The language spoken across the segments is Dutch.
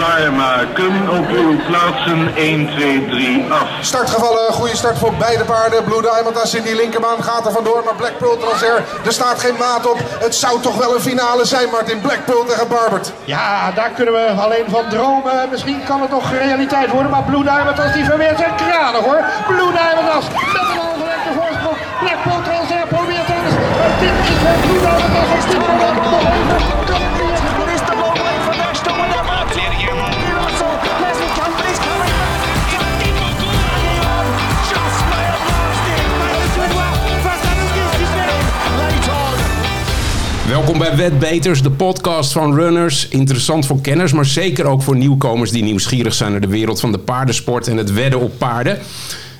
klaarmaken. Op uw plaatsen 1, 2, 3, af. Startgevallen, goede start voor beide paarden. Blue Diamond als in die linkerbaan gaat er vandoor. Maar Black Pearl Transer, er staat geen maat op. Het zou toch wel een finale zijn, Martin. Black Pearl tegen Barbert. Ja, daar kunnen we alleen van dromen. Misschien kan het nog realiteit worden. Maar Blue Diamond als die verweert zijn kranig hoor. Blue Diamond als met een ongelegde voorsprong. Black Pearl Transer probeert alles. Maar dit is voor Blue Diamond als op dit moment nog even. Welkom bij Wetbeters, de podcast van runners. Interessant voor kenners, maar zeker ook voor nieuwkomers die nieuwsgierig zijn naar de wereld van de paardensport en het wedden op paarden.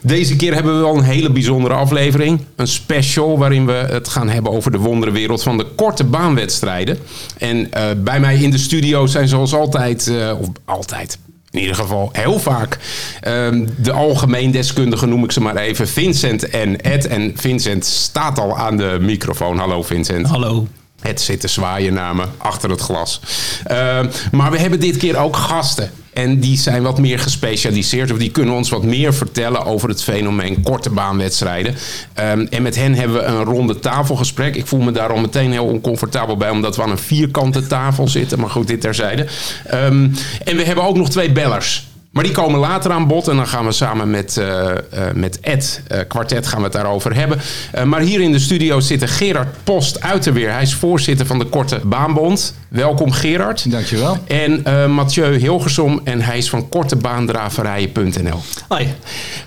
Deze keer hebben we wel een hele bijzondere aflevering. Een special waarin we het gaan hebben over de wonderenwereld van de korte baanwedstrijden. En eh, bij mij in de studio zijn zoals altijd, eh, of altijd, in ieder geval heel vaak. ehm, de algemeen deskundige noem ik ze maar even. Vincent en Ed. En Vincent staat al aan de microfoon. Hallo Vincent. Hallo. Het zit te zwaaien naar me achter het glas. Ehm, maar we hebben dit keer ook gasten. En die zijn wat meer gespecialiseerd. Of die kunnen ons wat meer vertellen over het fenomeen korte baanwedstrijden. Ehm, en met hen hebben we een ronde tafelgesprek. Ik voel me daar al meteen heel oncomfortabel bij. Omdat we aan een vierkante tafel zitten. Maar goed, dit terzijde. Ehm, en we hebben ook nog twee bellers. Maar die komen later aan bod en dan gaan we samen met, eh, met Ed eh, Kwartet gaan we het daarover hebben. Maar hier in de studio zit Gerard Post uit de weer. Hij is voorzitter van de Korte Baanbond. Welkom Gerard. Dankjewel. En eh, Mathieu Hilgersom en hij is van kortebaandraverijen.nl. Hoi.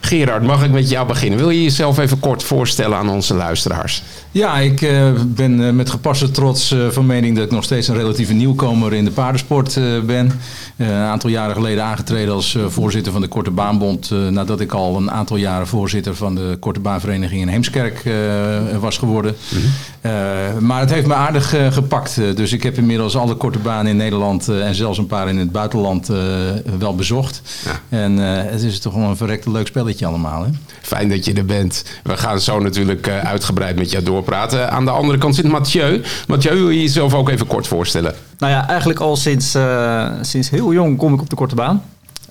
Gerard, mag ik met jou beginnen? Wil je jezelf even kort voorstellen aan onze luisteraars? Ja, ik eh, ben eh, met gepaste trots eh, van mening dat ik nog steeds een relatieve nieuwkomer in de paardensport eh, ben. Eh, een aantal jaren geleden aangetreden als eh, voorzitter van de Korte Baanbond. eh, nadat ik al een aantal jaren voorzitter van de Korte Baanvereniging in Heemskerk eh, was geworden. Eh, maar het heeft me aardig eh, gepakt. Eh, dus ik heb inmiddels alle korte banen in Nederland eh, en zelfs een paar in het buitenland eh, wel bezocht. En eh, het is toch wel een verrekte leuk spelletje allemaal. Hè? Fijn dat je er bent. We gaan zo natuurlijk eh, uitgebreid met jou doorpraten. Aan de andere kant zit Mathieu. Mathieu, wil je jezelf ook even kort voorstellen? Nou ja, eigenlijk al sinds, eh, sinds heel jong kom ik op de korte baan.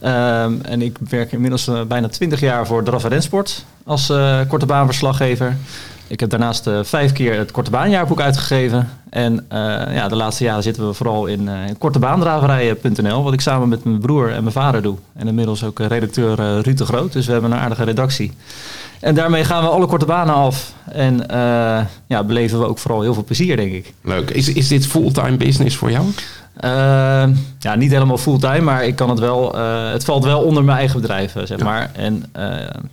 Ehm, en ik werk inmiddels bijna 20 jaar voor Draf en Rensport als eh, korte baanverslaggever. Ik heb daarnaast eh, vijf keer het korte baanjaarboek uitgegeven. En eh, ja, de laatste jaren zitten we vooral in, eh kortebaandraverijen.nl, wat ik samen met mijn broer en mijn vader doe. En inmiddels ook redacteur Ruud de Groot, dus we hebben een aardige redactie. En daarmee gaan we alle korte banen af. En ja, beleven we ook vooral heel veel plezier, denk ik. Leuk. Is, is dit fulltime business voor jou? Eh, ja, niet helemaal fulltime, maar ik kan het wel. eh, het valt wel onder mijn eigen bedrijf, eh, zeg maar. En eh,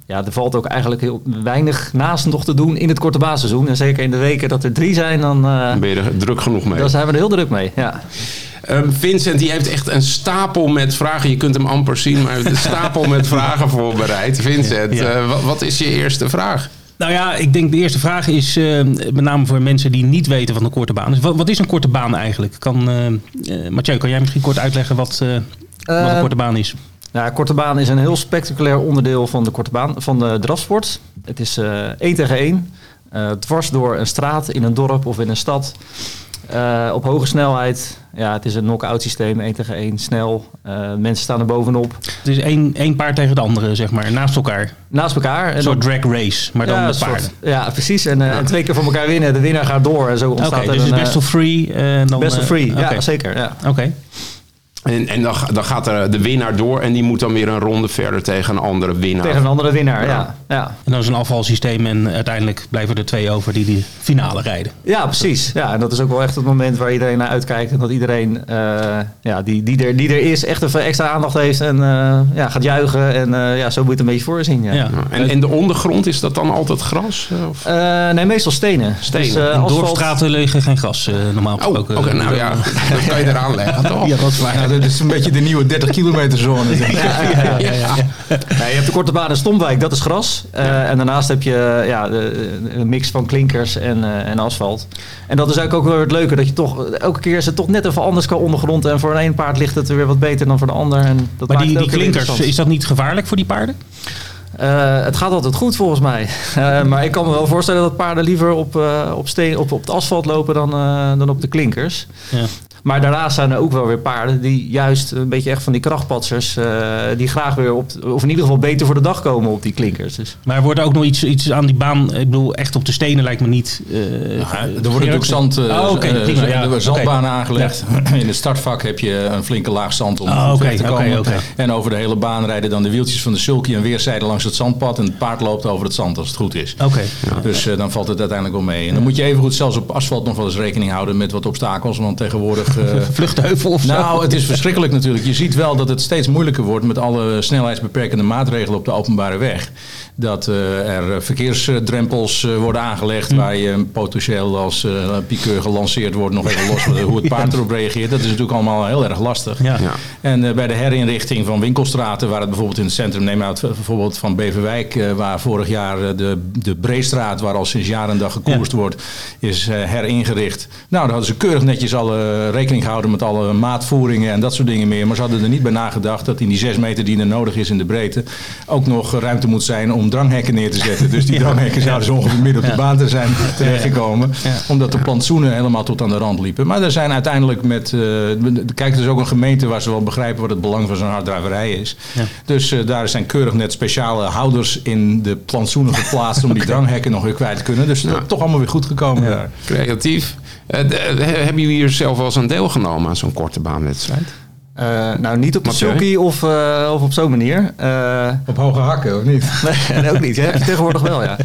ja, er valt ook eigenlijk heel weinig naast nog te doen in het korte baanseizoen. En zeker in de weken dat er drie zijn, dan, ben je er druk genoeg mee. dan zijn we er heel druk mee. Ja. Ehm, Vincent die heeft echt een stapel met vragen. Je kunt hem amper zien, maar een stapel met vragen voorbereid. Vincent, Ja. wat is je eerste vraag? Nou ja, ik denk de eerste vraag is eh, met name voor mensen die niet weten van de korte baan. Dus wat, wat is een korte baan eigenlijk? Kan, eh eh, Mathieu, kan jij misschien kort uitleggen wat, wat een korte baan is? Ja, korte baan is een heel spectaculair onderdeel van de korte baan van de drafsport. Het is één tegen één, dwars door een straat in een dorp of in een stad. Eh, op hoge snelheid. Ja, het is een knock-out systeem, één tegen één, snel. Eh, mensen staan er bovenop, Het is één, één paard tegen het andere, zeg maar, naast elkaar. naast elkaar. En Een soort drag race, maar dan ja, met soort- paarden. ja, precies. En, eh, en twee keer van elkaar winnen. De winnaar gaat door en zo ontstaat er dus een... het eh, best of free. dan, best of free, ja, zeker. Ja. Oké. En, en dan, dan gaat er de winnaar door en die moet dan weer een ronde verder tegen een andere winnaar. Tegen een andere winnaar, ja. Ja, En dan is een afvalsysteem en uiteindelijk blijven er twee over die de finale rijden. ja precies. Ja, en dat is ook wel echt het moment waar iedereen naar uitkijkt. En dat iedereen eh, ja, die, die, er, die er is echt even extra aandacht heeft en eh, ja, gaat juichen. En eh, ja, zo moet je het een beetje voor zien. Ja. Ja. En, en de ondergrond, is dat dan altijd gras? eh, Of? Eh, nee, meestal stenen. Stenen. Dus, eh, In asfalt- dorpstraten liggen geen gras, eh, normaal Oh, gesproken. oké, nou ja, dat kan je eraan leggen, toch? Ja, dat is waar. Dat is een beetje de nieuwe 30 kilometer zone. Ja, ja, ja, je hebt de korte baan in Stompwijk, dat is gras. Eh, En daarnaast heb je ja, de- een mix van klinkers en, eh, en asfalt. En dat is eigenlijk ook wel het leuke, dat je toch elke keer is het toch net even anders qua ondergrond. En voor een een paard ligt het weer wat beter dan voor de ander. En dat Maar maakt die, het die weer klinkers, is dat niet gevaarlijk voor die paarden? Eh, het gaat altijd goed volgens mij. Eh, maar ik kan me wel voorstellen dat paarden liever op, eh, op, steen, op, op het asfalt lopen dan, eh, dan op de klinkers. Ja. Maar daarnaast zijn er ook wel weer paarden die juist een beetje echt van die krachtpatsers, eh, die graag weer op, of in ieder geval beter voor de dag komen op die klinkers. Dus. Maar wordt er ook nog iets, iets aan die baan, ik bedoel, echt op de stenen lijkt me niet. eh, er wordt Gerrit? natuurlijk zand, eh, Oh, oké, eh, prima, ja. er worden zandbanen aangelegd. In het startvak heb je een flinke laag zand om Oh, weg te komen. En over de hele baan rijden dan de wieltjes van de sulky en weerszijden langs het zandpad. En het paard loopt over het zand als het goed is. Oké. Dus dan valt het uiteindelijk wel mee. En dan moet je even goed zelfs op asfalt nog wel eens rekening houden met wat obstakels. Want tegenwoordig... eh, Vluchtheuvel of zo? nou, het is verschrikkelijk natuurlijk. Je ziet wel dat het steeds moeilijker wordt met alle snelheidsbeperkende maatregelen op de openbare weg. Dat eh, er verkeersdrempels eh, worden aangelegd waar je potentieel als eh piqueur gelanceerd wordt nog even los hoe het paard erop reageert. Dat is natuurlijk allemaal heel erg lastig. Ja. Ja. En eh, bij de herinrichting van winkelstraten, waar het bijvoorbeeld in het centrum, neem het bijvoorbeeld van Beverwijk, eh, waar vorig jaar de, de Breestraat, waar al sinds jaren en dag gekoerst wordt, is eh, heringericht. Nou, daar hadden ze keurig netjes alle rekening gehouden met alle maatvoeringen en dat soort dingen meer. Maar ze hadden er niet bij nagedacht dat in die zes meter die er nodig is in de breedte, ook nog ruimte moet zijn om dranghekken neer te zetten. Dus die dranghekken zouden zo ongeveer midden op de baan te zijn terechtgekomen. Omdat de plantsoenen helemaal tot aan de rand liepen. Maar er zijn uiteindelijk met... eh kijk, er is ook een gemeente waar ze wel begrijpen wat het belang van zo'n harddraverij is. Dus eh, daar zijn keurig net speciale houders in de plantsoenen geplaatst om die dranghekken nog weer kwijt te kunnen. Dus het is toch allemaal weer goed gekomen daar. Creatief. Eh, hebben jullie hier zelf wel eens aan deelgenomen aan zo'n korte baanwedstrijd? Eh, nou, niet op de sulky of, eh, of op zo'n manier. Eh, Op hoge hakken, of niet? Nee, ook niet. Hè? Tegenwoordig wel, ja.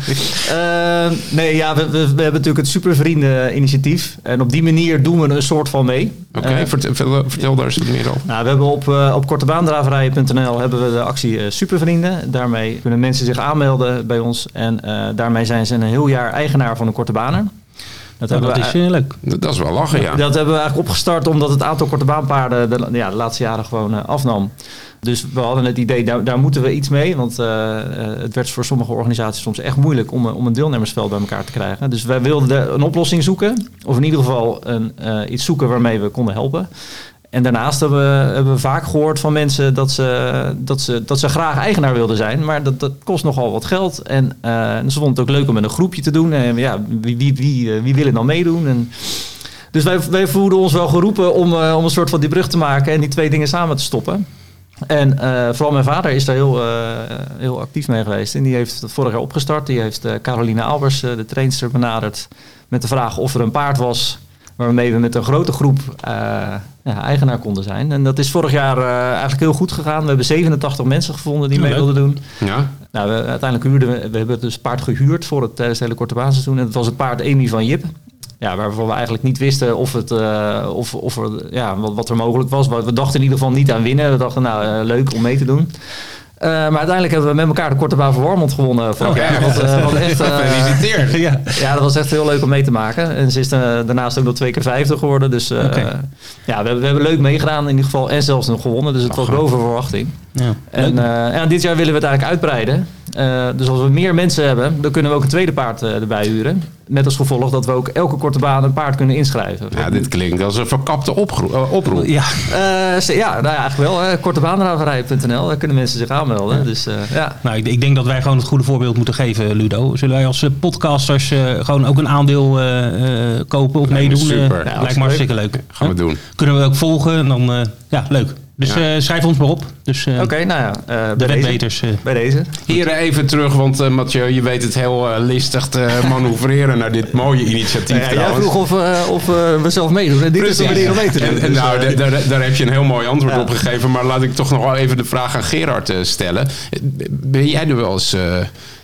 Nee, ja, we, we, we hebben natuurlijk het Supervrienden-initiatief. En op die manier doen we een soort van mee. Oké, vertel, daar eens meer over. nou, we hebben op, op kortebaandraverijen.nl hebben we de actie Supervrienden. Daarmee kunnen mensen zich aanmelden bij ons. En daarmee zijn ze een heel jaar eigenaar van een korte banen. Dat, hebben dat we, is leuk. Dat is wel lachen, ja. dat hebben we eigenlijk opgestart omdat het aantal korte baanpaarden de, ja, de laatste jaren gewoon eh, afnam. Dus we hadden het idee, daar, daar moeten we iets mee. Want eh, eh, het werd voor sommige organisaties soms echt moeilijk om, een- om een deelnemersveld bij elkaar te krijgen. Dus wij wilden de- een oplossing zoeken. Of in ieder geval een, eh, iets zoeken waarmee we konden helpen. En daarnaast hebben we, vaak gehoord van mensen dat ze, dat, ze, dat ze graag eigenaar wilden zijn. Maar dat, dat kost nogal wat geld. En eh, ze vonden het ook leuk om met een groepje te doen. En ja, wie, wie, wie, eh, wie wil er dan meedoen? En, dus wij, wij voelden ons wel geroepen om, eh, om een soort van die brug te maken en die twee dingen samen te stoppen. En vooral mijn vader is daar heel, heel actief mee geweest. En die heeft het vorig jaar opgestart. Die heeft Caroline Albers, de trainster, benaderd met de vraag of er een paard was waarmee we met een grote groep eh, ja, eigenaar konden zijn. En dat is vorig jaar eh, eigenlijk heel goed gegaan. We hebben 87 mensen gevonden die Ja, mee wilden doen. Ja? Nou, we, uiteindelijk huurden we, we hebben dus het paard gehuurd voor het, tijdens het hele korte basisseizoen. En dat was het paard Amy van Jip. Ja, waarvan we eigenlijk niet wisten of het, eh, of, of er, ja, wat, wat er mogelijk was. Maar we dachten in ieder geval niet aan winnen. We dachten, nou, eh, leuk om mee te doen. Eh, maar uiteindelijk hebben we met elkaar de korte baan van Warmond gewonnen vorig Oh, jaar. eh, echt, eh, Gefeliciteerd. Ja. ja, dat was echt heel leuk om mee te maken. En ze is daarnaast ook nog twee keer vijfde geworden. Dus ja, we, hebben- we hebben leuk meegedaan in ieder geval. En zelfs nog gewonnen. Dus het was boven verwachting. Ja. En, en dit jaar willen we het eigenlijk uitbreiden. Eh, dus als we meer mensen hebben, dan kunnen we ook een tweede paard eh, erbij huren. Met als gevolg dat we ook elke korte baan een paard kunnen inschrijven. ja, dit klinkt als een verkapte opgro- eh, oproep. Ja, Eh, ja, nou ja, eigenlijk wel. hè. Daar kunnen mensen zich aanmelden. Dus eh, ja. nou, ik, ik denk dat wij gewoon het goede voorbeeld moeten geven, Ludo. Zullen wij als podcasters eh, gewoon ook een aandeel eh, eh, kopen of Lijkt me meedoen? Eh, super. lijkt Ja, me hartstikke leuk. Gaan we doen. Kunnen we ook volgen en dan, eh, ja, leuk. Dus Ja. eh, schrijf ons maar op. Dus eh, Oké, nou ja. eh, de bij, deze, wetbeters. eh, bij deze. Heren, even terug, want eh Mathieu, je weet het heel eh, listig te manoeuvreren naar dit mooie initiatief Ja, jij vroeg of, eh, of eh, we zelf meedoen. En dit is de manier om mee te doen. En, en Dus, nou, daar, heb je een heel mooi antwoord Ja. op gegeven. Maar laat ik toch nog wel even de vraag aan Gerard eh, stellen. Ben jij er wel eens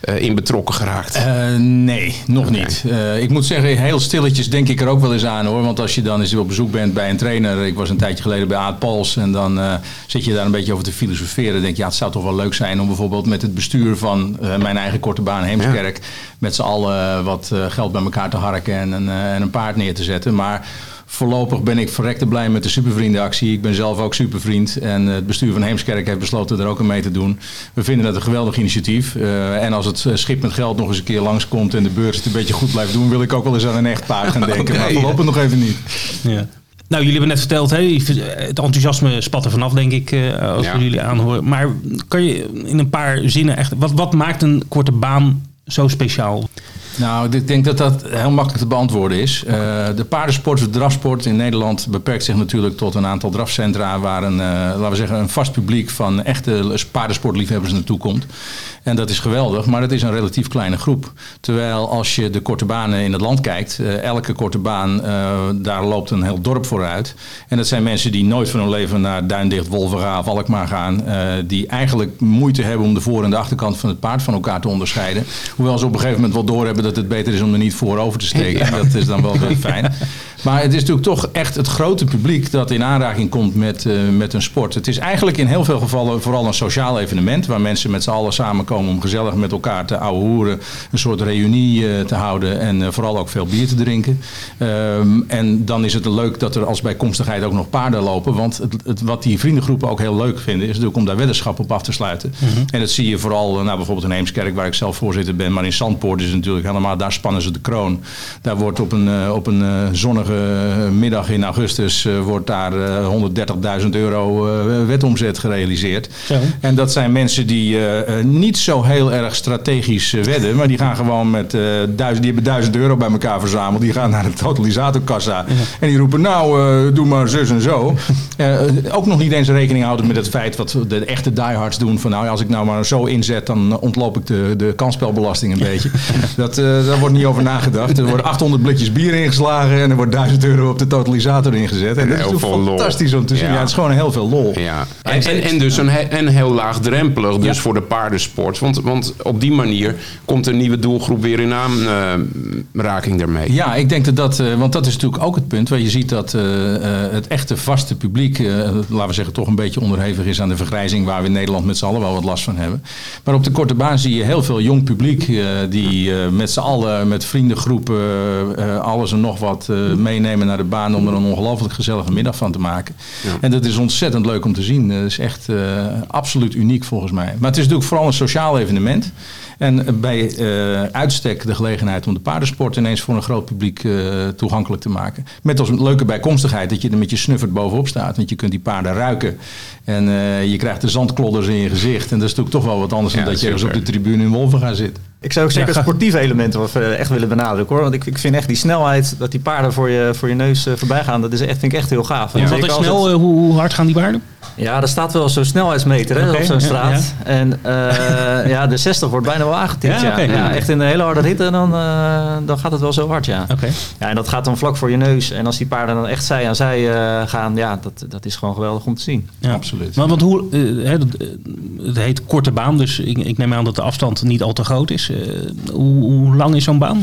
eh, in betrokken geraakt? Eh, nee, nog niet. Eh, ik moet zeggen, heel stilletjes denk ik er ook wel eens aan hoor. Want als je dan eens op bezoek bent bij een trainer. Ik was een tijdje geleden bij Aad Pals. En dan zit je daar een beetje over te filosoferen. Denk je, ja, het zou toch wel leuk zijn om bijvoorbeeld met het bestuur van mijn eigen korte baan Heemskerk. Met z'n allen wat geld bij elkaar te harken en, en een paard neer te zetten. Maar voorlopig ben ik verrekte blij met de Supervriendenactie. Ik ben zelf ook supervriend. En het bestuur van Heemskerk heeft besloten er ook aan mee te doen. We vinden dat een geweldig initiatief. Eh, en als het eh, schip met geld nog eens een keer langskomt en de beurs het een beetje goed blijft doen, wil ik ook wel eens aan een echt paard gaan denken. Maar voorlopig nog even niet. Ja. Nou, jullie hebben net verteld, hè, het enthousiasme spat er vanaf, denk ik, eh, als Ja. we jullie aanhoren. Maar kan je in een paar zinnen echt, wat, wat maakt een korte baan zo speciaal? Nou, ik denk dat dat heel makkelijk te beantwoorden is. Uh, de paardensport, de drafsport in Nederland beperkt zich natuurlijk tot een aantal drafcentra waar een, uh, laten we zeggen, een vast publiek van echte paardensportliefhebbers naartoe komt. En dat is geweldig, maar het is een relatief kleine groep. Terwijl als je de korte banen in het land kijkt, uh, elke korte baan, daar loopt een heel dorp vooruit. En dat zijn mensen die nooit van hun leven naar Duindicht, Wolvera of Alkmaar gaan. die eigenlijk moeite hebben om de voor- en de achterkant van het paard van elkaar te onderscheiden. Hoewel ze op een gegeven moment wel doorhebben dat het beter is om er niet voorover te steken. Dat is dan wel weer fijn. Maar het is natuurlijk toch echt het grote publiek dat in aanraking komt met, uh, met een sport. Het is eigenlijk in heel veel gevallen vooral een sociaal evenement. Waar mensen met z'n allen samenkomen om gezellig met elkaar te ouwehoeren. Een soort reunie uh, te houden en uh, vooral ook veel bier te drinken. Um, en dan is het leuk dat er als bijkomstigheid ook nog paarden lopen. Want het, het, wat die vriendengroepen ook heel leuk vinden is natuurlijk om daar weddenschap op af te sluiten. Mm -hmm. En dat zie je vooral nou, bijvoorbeeld in Heemskerk waar ik zelf voorzitter ben. Maar in Zandpoort is het natuurlijk helemaal, daar spannen ze de kroon. Daar wordt op een, op een zonnige middag in augustus uh, wordt daar uh, 130.000 euro uh, wetomzet gerealiseerd. En dat zijn mensen die niet zo heel erg strategisch wedden, maar die gaan gewoon met duizend, die hebben 1000 euro bij elkaar verzameld. Die gaan naar de totalisatorkassa ja. en die roepen nou doe maar zus en zo. ook nog niet eens rekening houden met het feit wat de echte diehards doen van nou als ik nou maar zo inzet dan ontloop ik de, de kansspelbelasting een beetje. Dat, daar wordt niet over nagedacht. Er worden 800 blikjes bier ingeslagen en er wordt 1000 euro op de totalisator ingezet. En, en dat is fantastisch lol. om te zien. Ja. ja. het is gewoon heel veel lol. Ja. En, en, en dus een, en heel laagdrempelig dus ja. voor de paardensport. Want, want op die manier komt een nieuwe doelgroep weer in aanraking daarmee. Ja, ik denk dat dat... Want dat is natuurlijk ook het punt waar je ziet dat uh, het echte vaste publiek... Uh, laten we zeggen toch een beetje onderhevig is aan de vergrijzing... waar we in Nederland met z'n allen wel wat last van hebben. Maar op de korte baan zie je heel veel jong publiek... Uh, die met z'n allen, met vriendengroepen... alles en nog wat meenemen naar de baan om er een ongelooflijk gezellige middag van te maken. Ja. En dat is ontzettend leuk om te zien. Dat is echt uh, absoluut uniek volgens mij. Maar het is natuurlijk vooral een sociaal evenement. En bij uh, uitstek de gelegenheid om de paardensport ineens voor een groot publiek uh, toegankelijk te maken. Met als leuke bijkomstigheid dat je er met je snuffert bovenop staat. Want je kunt die paarden ruiken. En je krijgt de zandklodders in je gezicht. En dat is natuurlijk toch wel wat anders ja, dan dat je ergens op de tribune in Wolven gaat zitten. Ik zou ook zeker ja, sportieve elementen echt willen benadrukken hoor. Want ik, ik vind echt die snelheid, dat die paarden voor je, voor je neus uh, voorbij gaan, dat is echt, vind ik echt heel gaaf. Ja. Wat is snel, het... uh, hoe, hoe, hard gaan die paarden? Ja, er staat wel zo'n snelheidsmeter hè, okay, op zo'n straat. Ja, en uh, ja, de 60 wordt bijna wel aangetikt. Ja, okay, ja. echt in een hele harde hitte, dan, dan gaat het wel zo hard, ja. Okay. ja. En dat gaat dan vlak voor je neus. En als die paarden dan echt zij aan zij gaan, ja, dat, dat is gewoon geweldig om te zien. Ja, absoluut. Maar want hoe, hè, het heet korte baan, dus ik, ik neem aan dat de afstand niet al te groot is. Hoe hoe lang is zo'n baan?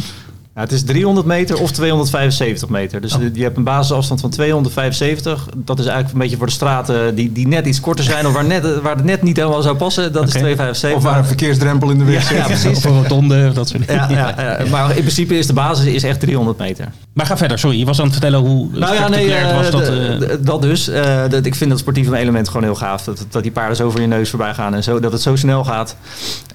Ja, het is 300 meter of 275 meter. Dus oh. je hebt een basisafstand van 275. Dat is eigenlijk een beetje voor de straten die, die net iets korter zijn... of waar, net, waar het net niet helemaal zou passen. Dat okay. is 275. Of waar een verkeersdrempel in de weg zit. Ja, ja, precies. Of een rotonde, dat soort dingen. Ja, ja, maar in principe is de basis is echt 300 meter. Maar ga verder, sorry. Je was aan het vertellen hoe nou ja, nee, uh, was dat... Uh... Dat dus. Uh, dat, ik vind dat sportieve element gewoon heel gaaf. Dat, dat die paarden zo voor je neus voorbij gaan en zo. Dat het zo snel gaat.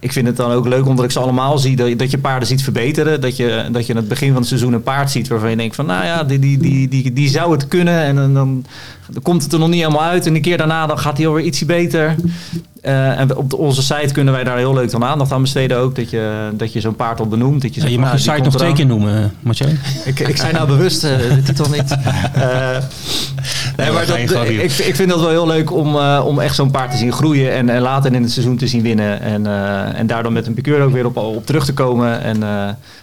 Ik vind het dan ook leuk omdat ik ze allemaal zie. Dat, dat je paarden ziet verbeteren. Dat je, dat je in het begin van het seizoen een paard ziet waarvan je denkt van nou ja, die, die, die, die, die zou het kunnen. En dan, dan, dan komt het er nog niet helemaal uit. En een keer daarna dan gaat hij alweer ietsje beter. Uh, en op de, onze site kunnen wij daar heel leuk dan aandacht aan besteden ook. Dat je, dat je zo'n paard al benoemt. Dat je, ja, zegt, je mag nou, de site nog twee keer noemen, Mathieu. ik, ik zei nou bewust uh, de titel niet. Uh, nee, maar dat, ik, ik vind dat wel heel leuk om, uh, om echt zo'n paard te zien groeien. En, en later in het seizoen te zien winnen. En, en daar dan met een piqueur ook weer op, op terug te komen. En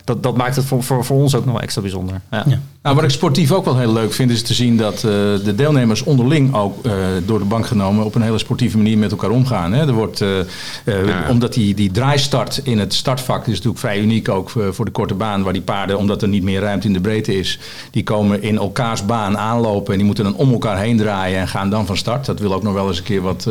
dat, dat maakt het voor, voor, voor ons ook nog wel extra bijzonder. Ja. Ja. Nou, wat ik sportief ook wel heel leuk vind, is te zien dat de deelnemers onderling ook door de bank genomen op een hele sportieve manier met elkaar omgaan. Hè. Er wordt, uh, ja. omdat die, die draaistart in het startvak is natuurlijk vrij uniek ook voor, voor de korte baan, waar die paarden, omdat er niet meer ruimte in de breedte is, die komen in elkaars baan aanlopen en die moeten dan om elkaar heen draaien en gaan dan van start. Dat wil ook nog wel eens een keer wat,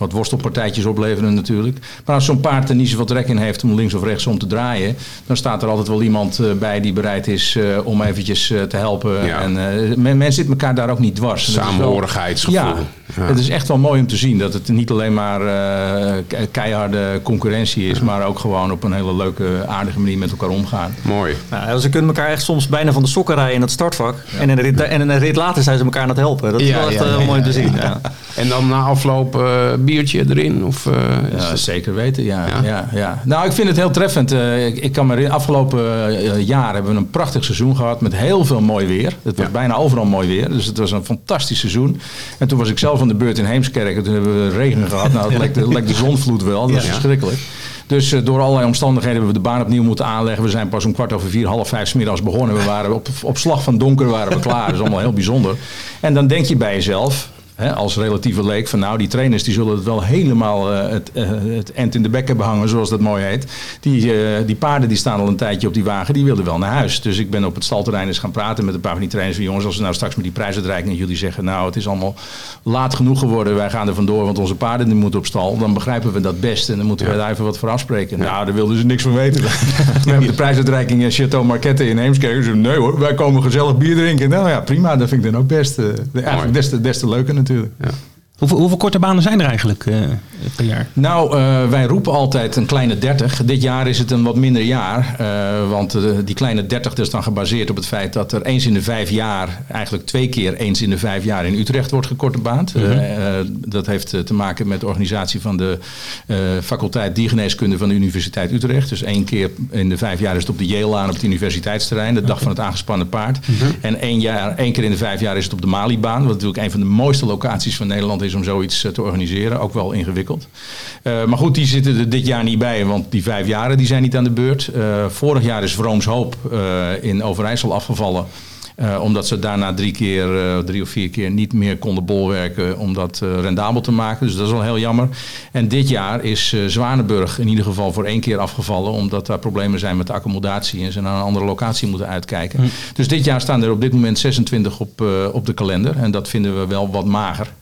wat worstelpartijtjes opleveren natuurlijk. Maar als zo'n paard er niet zoveel trek in heeft om links of rechts om te draaien, dan staat er altijd wel iemand bij die bereid is om eventjes eh, te helpen. Ja. En eh, men, men zit elkaar daar ook niet dwars. Samenhorigheidsgevoel. Ja, Ja. het is echt wel mooi om te zien dat het niet alleen maar eh, ke- keiharde concurrentie is, maar ook gewoon op een hele leuke, aardige manier met elkaar omgaan. Mooi. Nou, ze kunnen elkaar echt soms bijna van de sokken rijden in het startvak. En, een rit, en een rit later zijn ze elkaar aan het helpen. Dat is Ja, wel echt ja, eh, ja, mooi om te zien. Ja. En dan na afloop eh, biertje erin? Of, eh, is Ja, het- zeker weten, ja, Ja. ja. Ja, Nou, ik vind het heel treffend. Eh, ik, ik kan me herinneren, afgelopen eh, jaar hebben we een prachtig seizoen gehad met heel veel mooi weer. Het was Ja. bijna overal mooi weer, dus het was een fantastisch seizoen. En toen was ik zelf aan de beurt in Heemskerk en toen hebben we regen gehad. Nou, het leek de, leek de zonvloed wel, dat was Ja. verschrikkelijk. Dus door allerlei omstandigheden hebben we de baan opnieuw moeten aanleggen. We zijn pas om kwart over vier, half vijf 's middags begonnen. We waren op, op slag van donker waren we klaar. Dat is allemaal heel bijzonder. En dan denk je bij jezelf, hè, als relatieve leek, van nou die trainers die zullen het wel helemaal eh, het, eh, het end in de bek hebben hangen, zoals dat mooi heet. Die, eh, die paarden die staan al een tijdje op die wagen, die wilden wel naar huis. Dus ik ben op het stalterrein eens gaan praten met een paar van die trainers. Van jongens, als we nou straks met die prijsuitreiking en jullie zeggen, nou het is allemaal laat genoeg geworden, wij gaan er vandoor, want onze paarden die moeten op stal. Dan begrijpen we dat best en dan moeten we daar even wat voor afspreken. Nou, daar wilden ze niks van weten. we hebben de prijsuitreiking in Chateau Marquette in Heemskerk. Nee hoor, wij komen gezellig bier drinken. Nou ja, prima, dat vind ik dan ook best, eigenlijk des te, des te leuker natuurlijk natuurlijk. Ja. Hoeveel, hoeveel korte banen zijn er eigenlijk eh, per jaar? Nou, eh, wij roepen altijd een kleine 30. Dit jaar is het een wat minder jaar. eh, want die kleine 30 is dan gebaseerd op het feit dat er eens in de vijf jaar, eigenlijk twee keer eens in de vijf jaar in Utrecht wordt gekorte baand. Eh, dat heeft te maken met de organisatie van de faculteit diergeneeskunde van de Universiteit Utrecht. Dus één keer in de vijf jaar is het op de Yale-laan op het universiteitsterrein, de dag van het aangespannen paard. En één, jaar, één keer in de vijf jaar is het op de Malibaan, wat natuurlijk een van de mooiste locaties van Nederland is om zoiets eh, te organiseren. Ook wel ingewikkeld. Eh, maar goed, die zitten er dit jaar niet bij, want die vijf jaren die zijn niet aan de beurt. Eh, vorig jaar is Vrooms Hoop in Overijssel afgevallen. Omdat ze daarna drie keer, drie of vier keer niet meer konden bolwerken om dat rendabel te maken. Dus dat is wel heel jammer. En dit jaar is Zwanenburg in ieder geval voor één keer afgevallen. Omdat daar problemen zijn met de accommodatie en ze naar een andere locatie moeten uitkijken. Dus dit jaar staan er op dit moment 26 op, op de kalender. En dat vinden we wel wat mager.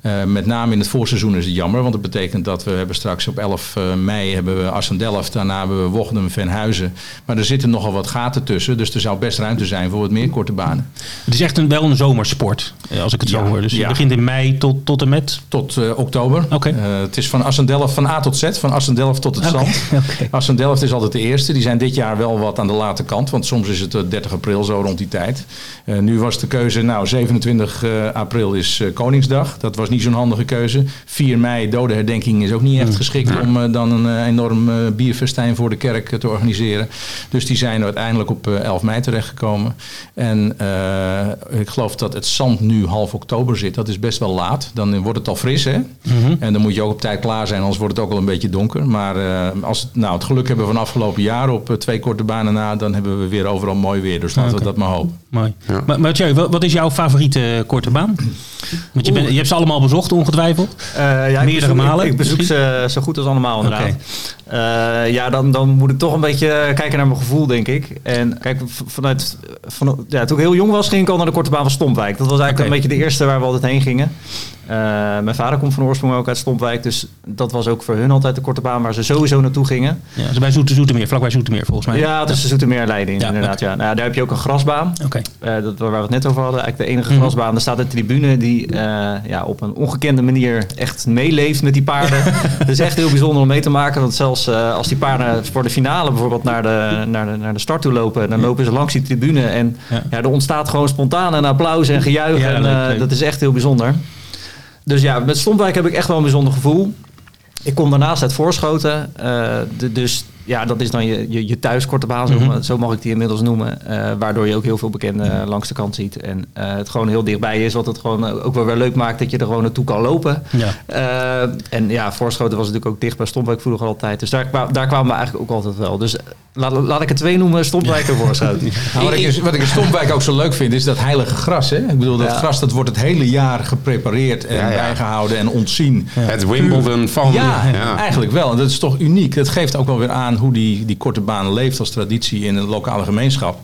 Eh, met name in het voorseizoen is het jammer, want dat betekent dat we hebben straks op 11 eh, mei hebben we Assendelft, daarna hebben we Wochtem, Venhuizen. Maar er zitten nogal wat gaten tussen, dus er zou best ruimte zijn voor wat meer korte banen. Het is echt een, wel een zomersport, eh, als ik het zo hoor. Dus ja. het begint in mei tot, tot en met... Tot oktober. Oké. Het is van Assendelft van A tot Z, van Assendelft tot het zand. Assendelft is altijd de eerste. Die zijn dit jaar wel wat aan de late kant, want soms is het eh, 30 april zo rond die tijd. Nu was de keuze, nou 27 eh, april is Koningsdag. Dat was niet zo'n handige keuze. 4 mei, dodenherdenking, is ook niet echt geschikt om eh, dan een eh, enorm eh, bierfestijn voor de kerk te organiseren. Dus die zijn uiteindelijk op eh, 11 mei terechtgekomen. En eh, ik geloof dat het zand nu half oktober zit. Dat is best wel laat. Dan wordt het al fris, hè? En dan moet je ook op tijd klaar zijn, anders wordt het ook al een beetje donker. Maar eh, als we nou, het geluk hebben van afgelopen jaar op twee korte banen na, dan hebben we weer overal mooi weer. Dus laten we dat maar hopen. Mooi. Maar, wat wat is jouw favoriete korte baan? Want je, bent, je hebt ze allemaal bezocht, ongetwijfeld. Eh, ja, ik Meerdere bezoek, malen Ik, ik bezoek ze zo goed als allemaal inderdaad. Eh, ja, dan, dan moet ik toch een beetje kijken naar mijn gevoel, denk ik. En kijk, vanuit, van, ja, toen ik heel jong was, ging ik al naar de korte baan van Stompwijk. Dat was eigenlijk een beetje de eerste waar we altijd heen gingen. Eh, mijn vader komt van oorsprong ook uit Stompwijk, dus dat was ook voor hun altijd de korte baan waar ze sowieso naartoe gingen. Ja, ze bij Zoete, Zoetermeer, vlakbij Zoetermeer volgens mij. Ja, dus de Zoetermeer Leiding, Ja, inderdaad. Ja. Nou, daar heb je ook een grasbaan. Oké. Eh, dat, waar we het net over hadden, eigenlijk de enige Mhm. grasbaan. Er staat een tribune die eh, ja, op een ongekende manier echt meeleeft met die paarden. Het is echt heel bijzonder om mee te maken. Want zelfs eh, als die paarden voor de finale bijvoorbeeld naar de, naar de, naar de start toe lopen, dan lopen ze langs die tribune. En Ja. ja. er ontstaat gewoon spontaan een applaus en gejuich. Ja, en eh, leuk. dat is echt heel bijzonder. Dus ja, met Stompwijk heb ik echt wel een bijzonder gevoel. Ik kom daarnaast uit Voorschoten. de- dus ja, dat is dan je, je, je thuiskorte baan, zo, Mhm. zo mag ik die inmiddels noemen. eh, waardoor je ook heel veel bekenden langs de kant ziet. En eh, het gewoon heel dichtbij is, wat het gewoon eh, ook wel weer leuk maakt dat je er gewoon naartoe kan lopen. Ja. Eh, en ja, Voorschoten was natuurlijk ook dicht bij Stompwijk vroeger altijd. Dus daar, daar kwamen we eigenlijk ook altijd wel. Dus laat, laat ik er twee noemen, Stompwijk en Voorschoten. Nou, wat, ik, in- wat ik in Stompwijk ook zo leuk vind, is dat heilige gras. Hè? Ik bedoel, dat Ja. gras dat wordt het hele jaar geprepareerd en Ja, ja. bijgehouden en ontzien. Het Wimbledon van... Ja, eigenlijk wel. En dat is toch uniek. Dat geeft ook wel weer aan aan hoe die, die korte baan leeft als traditie in een lokale gemeenschap.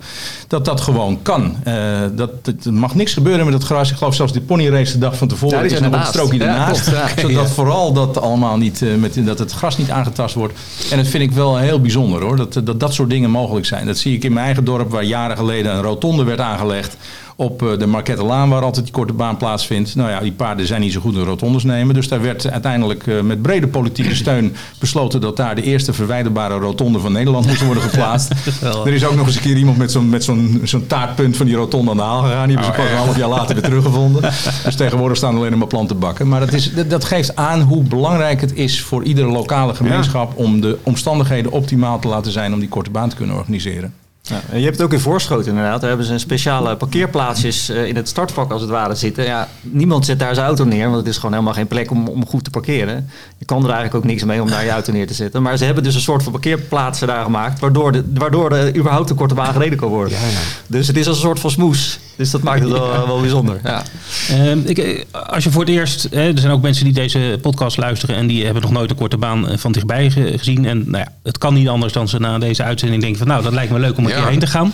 Dat dat gewoon kan. Eh, dat, er mag niks gebeuren met het gras. Ik geloof zelfs die ponyrace de dag van tevoren. Ja, is nog een strookje Ja, ernaast. ja. Zodat vooral dat allemaal niet, eh, met, dat het gras niet aangetast wordt. En dat vind ik wel heel bijzonder hoor. Dat, dat dat soort dingen mogelijk zijn. Dat zie ik in mijn eigen dorp waar jaren geleden een rotonde werd aangelegd. Op eh, de Markettelaan waar altijd die korte baan plaatsvindt. Nou ja, die paarden zijn niet zo goed in rotondes nemen. Dus daar werd uiteindelijk eh, met brede politieke steun besloten dat daar de eerste verwijderbare rotonde van Nederland moest worden geplaatst. er is ook nog eens een keer iemand met zo'n met zo'n zo'n taartpunt van die rotonde aan de haal gegaan. Die hebben ze pas een half jaar later weer teruggevonden. Dus tegenwoordig staan alleen maar plantenbakken. Maar dat, is, dat, dat geeft aan hoe belangrijk het is voor iedere lokale gemeenschap om de omstandigheden optimaal te laten zijn om die korte baan te kunnen organiseren. Ja, en je hebt het ook in Voorschoten inderdaad. Daar hebben ze een speciale parkeerplaatsjes eh, in het startvak als het ware zitten. Ja, niemand zet daar zijn auto neer, want het is gewoon helemaal geen plek om, om goed te parkeren. Je kan er eigenlijk ook niks mee om daar je auto neer te zetten. Maar ze hebben dus een soort van parkeerplaatsen daar gemaakt, waardoor, de, waardoor er überhaupt een korte baan gereden kan worden. Dus het is als een soort van smoes. Dus dat maakt het wel, wel bijzonder. Ja. Ehm, ik, eh, als je voor het eerst, hè, er zijn ook mensen die deze podcast luisteren en die hebben nog nooit een korte baan eh, van dichtbij ge- gezien. En nou ja, het kan niet anders dan ze na deze uitzending denken van nou, dat lijkt me leuk om een Ja. keer heen te gaan.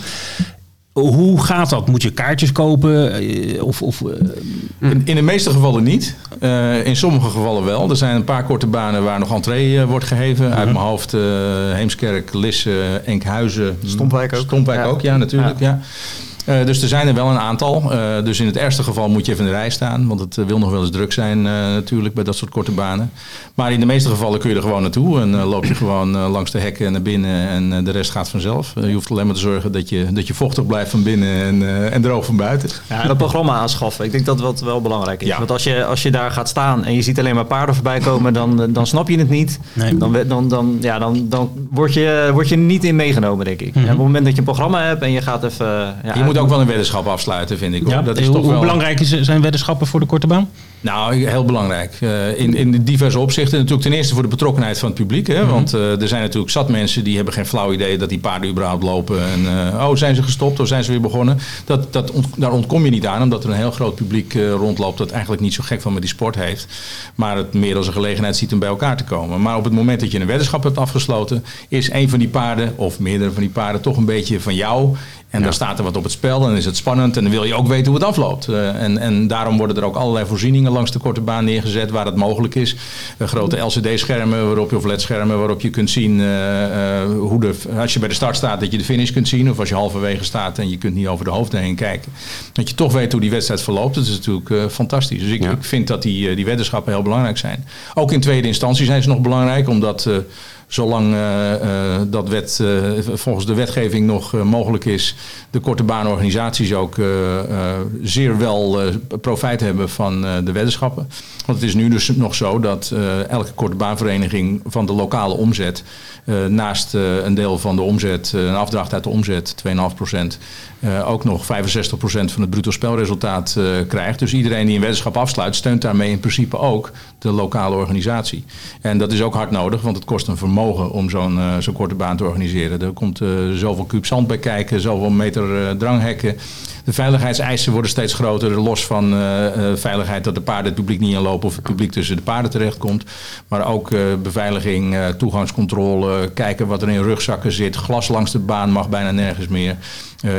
Hoe gaat dat? Moet je kaartjes kopen? Eh, Of, of, eh, In, in de meeste gevallen niet. Eh, in sommige gevallen wel. Er zijn een paar korte banen waar nog entree eh, wordt gegeven. Uit mijn hoofd eh, Heemskerk, Lisse, Enkhuizen. Stompwijk ook. Stompwijk Ja. ook, ja natuurlijk. Ja. Eh, dus er zijn er wel een aantal. Eh, dus in het ergste geval moet je even in de rij staan. Want het eh, wil nog wel eens druk zijn eh, natuurlijk bij dat soort korte banen. Maar in de meeste gevallen kun je er gewoon naartoe. En eh, loop je gewoon eh, langs de hekken naar binnen. En eh, de rest gaat vanzelf. Je hoeft alleen maar te zorgen dat je, dat je vochtig blijft van binnen en, eh, en droog van buiten. Ja, dat programma aanschaffen. Ik denk dat dat wel belangrijk is. Ja. Want als je, als je daar gaat staan en je ziet alleen maar paarden voorbij komen, dan, dan snap je het niet. Nee. Dan, dan, dan, ja, dan, dan word, je, word je er niet in meegenomen, denk ik. En op het moment dat je een programma hebt en je gaat even... Ja, Je moet ook wel een weddenschap afsluiten, vind ik. Hoor. ja, dat is hoe, toch hoe wel... belangrijk is, zijn weddenschappen voor de korte baan? Nou, heel belangrijk. Eh, in, in diverse opzichten. Natuurlijk ten eerste voor de betrokkenheid van het publiek. Hè? Mhm. Want eh, er zijn natuurlijk zat mensen die hebben geen flauw idee dat die paarden überhaupt lopen. En eh, oh, zijn ze gestopt of zijn ze weer begonnen? Dat, dat ont- daar ontkom je niet aan, omdat er een heel groot publiek eh, rondloopt dat eigenlijk niet zo gek van met die sport heeft. Maar het meer als een gelegenheid ziet om bij elkaar te komen. Maar op het moment dat je een weddenschap hebt afgesloten, is een van die paarden of meerdere van die paarden toch een beetje van jou. En daar staat er wat op het spel en dan is het spannend en dan wil je ook weten hoe het afloopt. Eh, en, en daarom worden er ook allerlei voorzieningen langs de korte baan neergezet waar het mogelijk is. Eh, grote LCD-schermen waarop je, of LED-schermen waarop je kunt zien eh, hoe de, als je bij de start staat dat je de finish kunt zien. Of als je halverwege staat en je kunt niet over de hoofden heen kijken. Dat je toch weet hoe die wedstrijd verloopt. Dat is natuurlijk fantastisch. Dus ik, Ja. ik vind dat die, die weddenschappen heel belangrijk zijn. Ook in tweede instantie zijn ze nog belangrijk omdat... Zolang eh, eh, dat wet, eh, volgens de wetgeving nog mogelijk is, de korte baanorganisaties ook zeer wel profijt hebben van de weddenschappen. Want het is nu dus nog zo dat elke korte baanvereniging van de lokale omzet, naast een deel van de omzet, een afdracht uit de omzet, 2,5 procent, eh, ook nog 65 procent van het bruto spelresultaat krijgt. Dus iedereen die een weddenschap afsluit, steunt daarmee in principe ook de lokale organisatie. En dat is ook hard nodig, want het kost een vermogen om zo'n eh, zo'n korte baan te organiseren. Er komt eh, zoveel kuub zand bij kijken, zoveel meter eh, dranghekken. De veiligheidseisen worden steeds groter, los van eh, eh, veiligheid dat de paarden het publiek niet inlopen of het publiek tussen de paarden terechtkomt. Maar ook eh, beveiliging, toegangscontrole, kijken wat er in rugzakken zit. Glas langs de baan mag bijna nergens meer.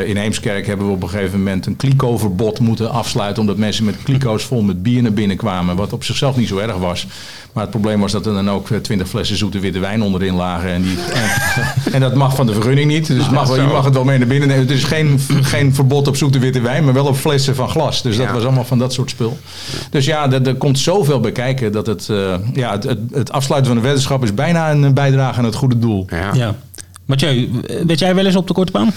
In Heemskerk hebben we op een gegeven moment een kliko-verbod moeten afsluiten. Omdat mensen met kliko's vol met bier naar binnen kwamen. Wat op zichzelf niet zo erg was. Maar het probleem was dat er dan ook twintig flessen zoete witte wijn onderin lagen. En, die, en, en dat mag van de vergunning niet. Dus het mag wel, je mag het wel mee naar binnen nemen. Het is geen, geen verbod op zoete witte wijn, maar wel op flessen van glas. Dus dat Ja. was allemaal van dat soort spul. Dus ja, er, er komt zoveel bij kijken dat het, eh, ja, het, het, het afsluiten van een weddenschap is bijna een bijdrage aan het goede doel. Ja. Ja. Mathieu, weet jij wel eens op de korte baan?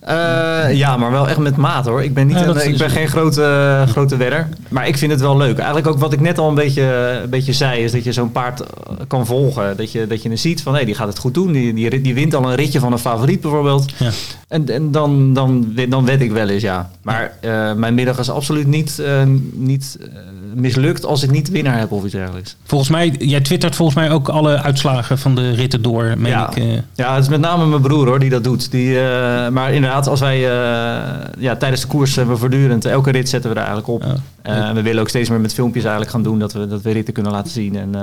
Eh, ja, maar wel echt met maat hoor. Ik ben, niet Ja, een, ik ben geen grote, grote wedder. Maar ik vind het wel leuk. Eigenlijk ook wat ik net al een beetje, een beetje zei, is dat je zo'n paard eh, kan volgen. Dat je, dat je dan ziet van hé, die gaat het goed doen. Die, die, die wint al een ritje van een favoriet bijvoorbeeld. Ja. En, en dan, dan, dan wed ik wel eens, ja. Maar eh, mijn middag is absoluut niet, eh, niet, eh, mislukt als ik niet winnaar heb of iets dergelijks. Volgens mij, jij twittert volgens mij ook alle uitslagen van de ritten door. Meen Ja. ik, eh. Ja, het is met name mijn broer hoor, die dat doet. Die, eh, maar inderdaad, als wij eh, ja, tijdens de koers hebben we voortdurend, elke rit zetten we er eigenlijk op. We willen ook steeds meer met filmpjes eigenlijk gaan doen, dat we, dat we ritten kunnen laten zien. En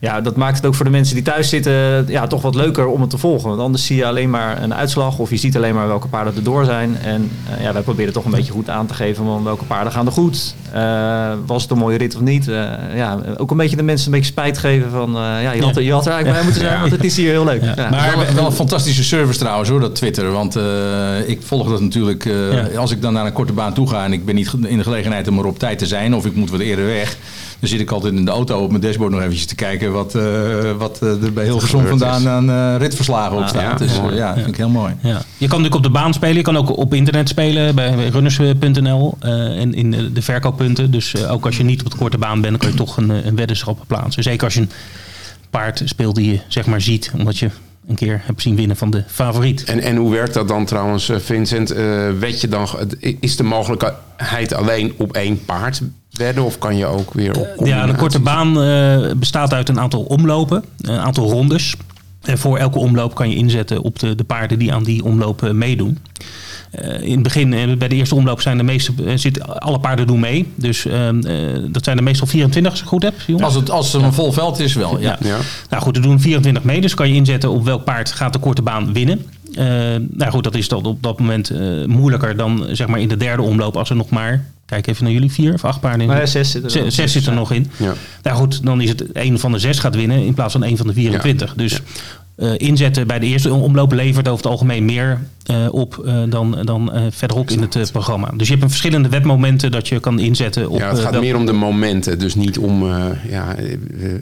ja, dat maakt het ook voor de mensen die thuis zitten ja, toch wat leuker om het te volgen. Want anders zie je alleen maar een uitslag of je ziet alleen maar welke paarden er door zijn. En eh, ja, wij proberen toch een beetje goed aan te geven van welke paarden gaan er goed. Eh, was het een mooie rit of niet? Eh, ja, ook een beetje de mensen een beetje spijt geven van eh, ja, je had, er- je had er eigenlijk bij moeten zijn, want het is hier heel leuk. Ja. Maar wel, wel een fantastische service trouwens hoor, dat Twitter. Want eh, ik volg dat natuurlijk. eh, Ja. Als ik dan naar een korte baan toe ga en ik ben niet in de gelegenheid om er op tijd te zijn. Of ik moet wat eerder weg. Dan zit ik altijd in de auto op mijn dashboard nog eventjes te kijken wat, eh, wat eh, er bij Hilversum gebeurd vandaan is. aan eh, ritverslagen op staat. ja, dus ja, vind ik heel mooi. Ja. Je kan natuurlijk op de baan spelen. Je kan ook op internet spelen bij runners.nl eh, en in de- verkooppunten. Dus ook als je niet op de korte baan bent, dan kan je toch een, een weddenschap plaatsen. Zeker als je een paard speelt die je zeg maar ziet, omdat je een keer hebt zien winnen van de favoriet. En, en hoe werkt dat dan trouwens, eh, Vincent? Eh weet je dan, is de mogelijkheid alleen op één paard wedden? Of kan je ook weer op Ja, de korte baan eh, bestaat uit een aantal omlopen, een aantal rondes. En voor elke omloop kan je inzetten op de, de paarden die aan die omloop eh, meedoen. Eh, in het begin, eh, bij de eerste omloop, zijn de meeste, eh, zitten, alle paarden doen mee. Dus ehm, eh, dat zijn er meestal 24, als ik goed heb, jongens. Als het, als het een vol veld is wel, ja. Ja. Ja. Nou goed, er doen 24 mee, dus kan je inzetten op welk paard gaat de korte baan winnen. Nou goed, dat is dan op dat moment eh, moeilijker dan zeg maar in de derde omloop als er nog maar, kijk even naar jullie, vier of acht paarden in. Maar ja, zes zitten er Zes, nog. zes zit er nog in. Ja. Nou goed, dan is het een van de zes gaat winnen in plaats van een van de 24. Dus inzetten bij de eerste omloop levert over het algemeen meer eh, op eh, dan, dan eh, verderop in het eh, programma. Dus je hebt een verschillende wedmomenten dat je kan inzetten op Ja, het eh, gaat meer om de momenten. Dus niet om eh, ja, eh,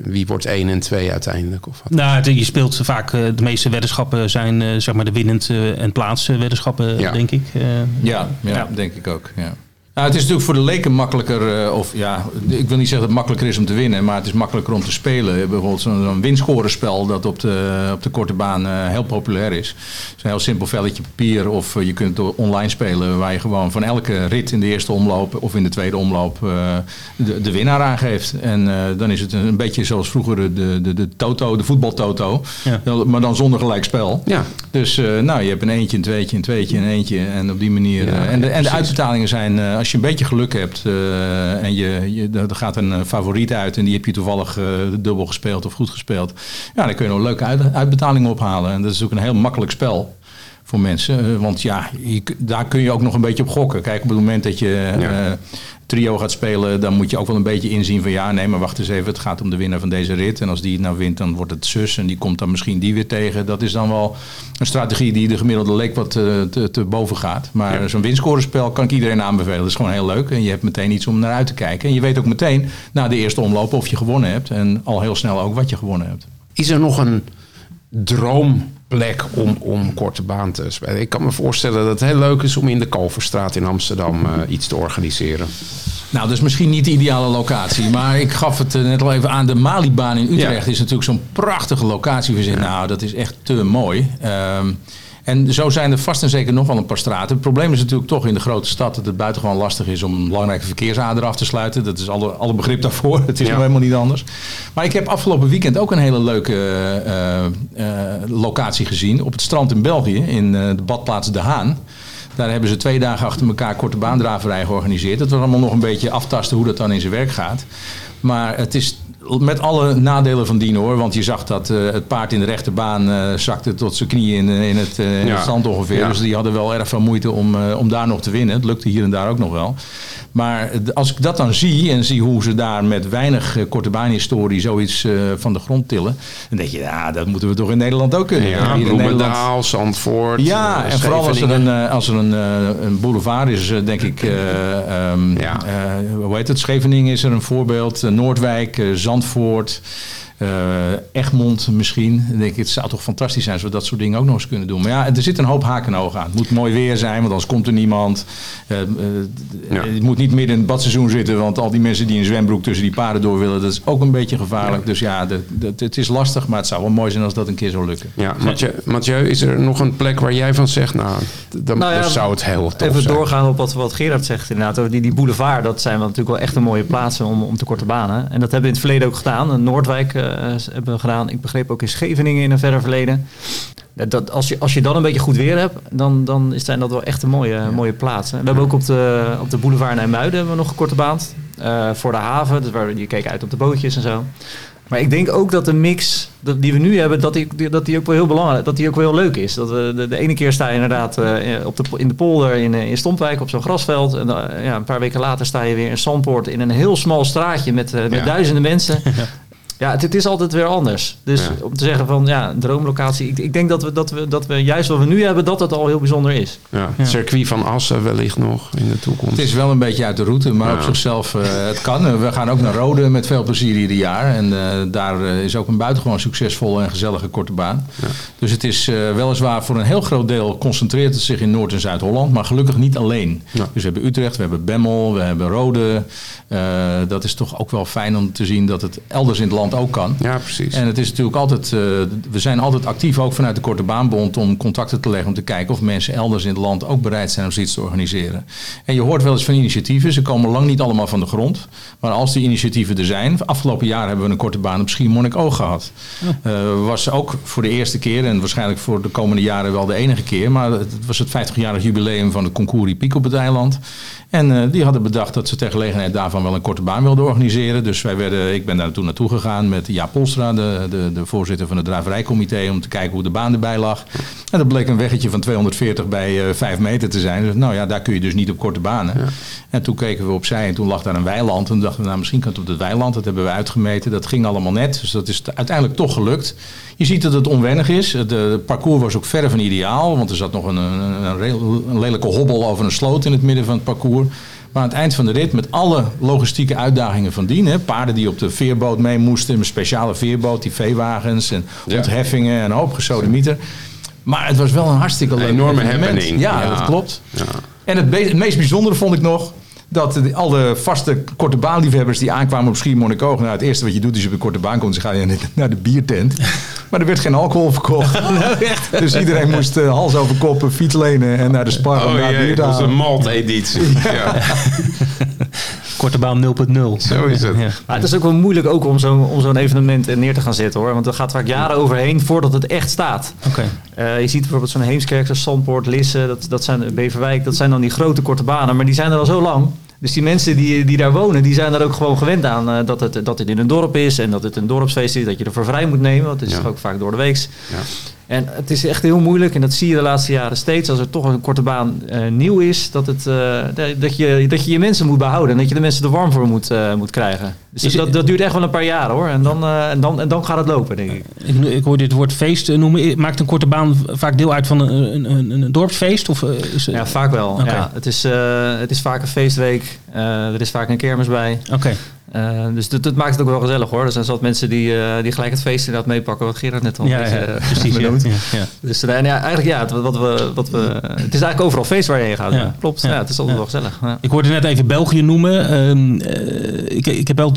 wie wordt 1 en 2 uiteindelijk. Of wat. Nou, je speelt vaak, eh, de meeste weddenschappen zijn eh, zeg maar de winnend eh, en plaatsweddenschappen, Ja. denk ik. Eh, Ja, ja, denk ik ook. Ja. Nou, het is natuurlijk voor de leken makkelijker, eh, of ja, ik wil niet zeggen dat het makkelijker is om te winnen, maar het is makkelijker om te spelen. Bijvoorbeeld zo'n winscorenspel dat op de, op de korte baan eh, heel populair is. Het is een heel simpel velletje papier of eh, je kunt het online spelen waar je gewoon van elke rit in de eerste omloop of in de tweede omloop eh, de, de winnaar aangeeft. En eh, dan is het een, beetje zoals vroeger de, de, de toto, de voetbaltoto, Ja. maar dan zonder gelijkspel. Ja. Dus eh, nou, je hebt een eentje, een tweetje, een tweetje, een eentje. En op die manier. Ja, eh, en, de, en de uitbetalingen zijn, eh, als je een beetje geluk hebt eh, en je, je, er gaat een eh, favoriet uit en die heb je toevallig eh, dubbel gespeeld of goed gespeeld. Ja, dan kun je nog leuke uit, uitbetaling ophalen. En dat is ook een heel makkelijk spel voor mensen. Eh, want ja, je daar kun je ook nog een beetje op gokken. Kijk, op het moment dat je Ja. eh, trio gaat spelen, dan moet je ook wel een beetje inzien van ja, nee, maar wacht eens even, het gaat om de winnaar van deze rit. En als die het nou wint, dan wordt het zus en die komt dan misschien die weer tegen. Dat is dan wel een strategie die de gemiddelde leek wat eh, te, te boven gaat. Maar Ja. zo'n winscorespel kan ik iedereen aanbevelen. Dat is gewoon heel leuk en je hebt meteen iets om naar uit te kijken. En je weet ook meteen na de eerste omloop of je gewonnen hebt en al heel snel ook wat je gewonnen hebt. Is er nog een droomplek om, om korte baan te spelen? Ik kan me voorstellen dat het heel leuk is om in de Kalverstraat in Amsterdam eh, iets te organiseren. Nou, dat is misschien niet de ideale locatie. Maar ik gaf het eh, net al even aan. De Malibaan in Utrecht is natuurlijk zo'n prachtige locatie. We zeggen, nou, dat is echt te mooi. Ehm, en zo zijn er vast en zeker nog wel een paar straten. Het probleem is natuurlijk toch in de grote stad dat het buitengewoon lastig is om een belangrijke verkeersader af te sluiten. Dat is alle, alle begrip daarvoor. Het is Ja. nog helemaal niet anders. Maar ik heb afgelopen weekend ook een hele leuke eh, eh, locatie gezien. Op het strand in België, in eh, de badplaats De Haan. Daar hebben ze twee dagen achter elkaar korte baandraverij georganiseerd. Het was allemaal nog een beetje aftasten hoe dat dan in zijn werk gaat. Maar het is met alle nadelen van dien hoor. Want je zag dat eh, het paard in de rechterbaan eh zakte tot zijn knieën in, in, het, eh, in Ja. het zand ongeveer. Ja. Dus die hadden wel erg veel moeite om, om daar nog te winnen. Het lukte hier en daar ook nog wel. Maar als ik dat dan zie en zie hoe ze daar met weinig eh, korte baanhistorie zoiets eh, van de grond tillen. Dan denk je, ja, dat moeten we toch in Nederland ook kunnen. Ja, Hier in Nederland- Zandvoort. ja, eh, en vooral als er een, als er een, een boulevard is, denk ik. eh, ehm, Ja. hoe heet het? Scheveningen is er een voorbeeld. Noordwijk, Zandvoort. Eh, Egmond misschien. Dan denk ik, het zou toch fantastisch zijn als we dat soort dingen ook nog eens kunnen doen. Maar ja, er zit een hoop haken en ogen aan. Het moet mooi weer zijn, want anders komt er niemand. Eh, eh, Ja. Het moet niet midden in het badseizoen zitten, want al die mensen die in een zwembroek tussen die paarden door willen, dat is ook een beetje gevaarlijk. Dus ja, de, de- het is lastig, maar het zou wel mooi zijn als dat een keer zou lukken. Ja, Mathieu, Mathieu, is er nog een plek waar jij van zegt, nou, dan, Nou ja, zou het heel tof Even zijn. doorgaan op wat, wat Gerard zegt inderdaad. over Die, die boulevard, dat zijn wel natuurlijk wel echt een mooie plaatsen om, om te korte banen. En dat hebben we in het verleden ook gedaan. Noordwijk hebben we gedaan. Ik begreep ook in Scheveningen in een verder verleden. Dat, dat, als, je, als je dan een beetje goed weer hebt, dan, dan zijn dat wel echt een mooie, mooie plaatsen. We hebben ook op de, op de boulevard Nijmuiden hebben we nog een korte baan. eh, voor de haven, dus waar je keek uit op de bootjes en zo. Maar ik denk ook dat de mix dat- die we nu hebben, dat die, dat die ook wel heel belangrijk, dat die ook wel heel leuk is. Dat we de, de ene keer sta je inderdaad eh, op de, in de polder in, eh, in Stompwijk op zo'n grasveld. En eh, ja, een paar weken later sta je weer in Zandpoort in een heel smal straatje met, eh, met Ja. duizenden mensen. Ja, het, het is altijd weer anders. Dus Ja. om te zeggen van ja, een droomlocatie. Ik, ik denk dat we, dat, we, dat we juist wat we nu hebben, dat het al heel bijzonder is. Ja, het circuit van Assen wellicht nog in de toekomst. Het is wel een beetje uit de route, maar Ja. op zichzelf, eh, het kan. Eh, We gaan ook naar Rode met veel plezier ieder jaar. En eh, daar is ook een buitengewoon succesvolle en gezellige korte baan. Dus het is eh, weliswaar voor een heel groot deel concentreert het zich in Noord- en Zuid-Holland, maar gelukkig niet alleen. Ja. Dus we hebben Utrecht, we hebben Bemmel, we hebben Rode. Eh, dat is toch ook wel fijn om te zien dat het elders in het land ook kan. Ja, precies. En het is natuurlijk altijd, eh, we zijn altijd actief ook vanuit de Korte Baanbond om contacten te leggen om te kijken of mensen elders in het land ook bereid zijn om zoiets te organiseren. En je hoort wel eens van initiatieven, ze komen lang niet allemaal van de grond. Maar als die initiatieven er zijn, afgelopen jaar hebben we een korte baan op Schiermonnikoog gehad. Eh, was ook voor de eerste keer en waarschijnlijk voor de komende jaren wel de enige keer. Maar het was het 50-jarig jubileum van de concours Piek op het eiland. En eh, die hadden bedacht dat ze ter gelegenheid daarvan wel een korte baan wilden organiseren. Dus wij werden, ik ben daar toen naartoe gegaan met Jaap Polstra, de, de, de voorzitter van het draverijcomité, om te kijken hoe de baan erbij lag. En dat bleek een weggetje van 240 bij eh 5 meter te zijn. Dus, nou ja, daar kun je dus niet op korte banen. En toen keken we opzij en toen lag daar een weiland. En toen dachten we, nou misschien kan het op het weiland. Dat hebben we uitgemeten. Dat ging allemaal net. Dus dat is uiteindelijk toch gelukt. Je ziet dat het onwennig is. Het eh, parcours was ook verre van ideaal. Want er zat nog een, een, een, een lelijke hobbel over een sloot in het midden van het parcours. Maar aan het eind van de rit, met alle logistieke uitdagingen van dien. Hè, paarden die op de veerboot mee moesten. Een speciale veerboot, die veewagens en Ja. ontheffingen en een hoop gesodemieter. Maar het was wel een hartstikke leuk enorme evenement. happening. Ja, Ja. dat klopt. Ja. En het, het meest bijzondere vond ik nog dat de, al de vaste korte baanliefhebbers die aankwamen op Schiermonnikoog. Nou, het eerste wat je doet is je op een korte baan komt, dus ga je naar de biertent. Maar er werd geen alcohol verkocht. dus iedereen moest eh, hals over kop een fiets lenen en naar de spar om Oh bier te dat was een malt-editie. Ja. Korte baan 0.0. Zo is het. Ja. Maar het is ook wel moeilijk ook om zo'n om zo'n evenement eh, neer te gaan zetten hoor. Want er gaat vaak jaren overheen voordat het echt staat. Oké. Eh, je ziet bijvoorbeeld zo'n Heemskerk, zo'n Zandpoort, Lisse, dat, dat zijn Beverwijk. Dat zijn dan die grote korte banen, maar die zijn er al zo lang. Dus die mensen die, die daar wonen, die zijn er ook gewoon gewend aan eh, dat, het, dat het in een dorp is en dat het een dorpsfeest is, dat je ervoor vrij moet nemen. Want het is Ja. toch ook vaak door de weeks. Ja. En het is echt heel moeilijk, en dat zie je de laatste jaren steeds, als er toch een korte baan eh, nieuw is, dat, het, eh, dat, je, dat je je mensen moet behouden en dat je de mensen er warm voor moet, eh, moet krijgen. Dus Is- dat, dat duurt echt wel een paar jaar hoor. En dan, en dan, en dan gaat het lopen, denk ik. Ik, ik hoor dit woord feest noemen. Maakt een korte baan vaak deel uit van een, een, een, dorpsfeest? Of, is, het- Ja, vaak wel. Ja, het, is, het is vaak een feestweek. Er is vaak een kermis bij. Oké. Eh, dus dat, dat maakt het ook wel gezellig hoor. Er zijn zat mensen die, eh, die gelijk het feest inderdaad meepakken. Wat Gerard net al Ja, eh, precies. Ja, benoemd. ja, ja. Dus en ja, eigenlijk ja, het, wat we, wat we, het is eigenlijk overal feest waar je heen gaat. Klopt, Ja. het is altijd wel gezellig. Ja. Ik hoorde net even België noemen. Ehm, eh, ik, ik heb wel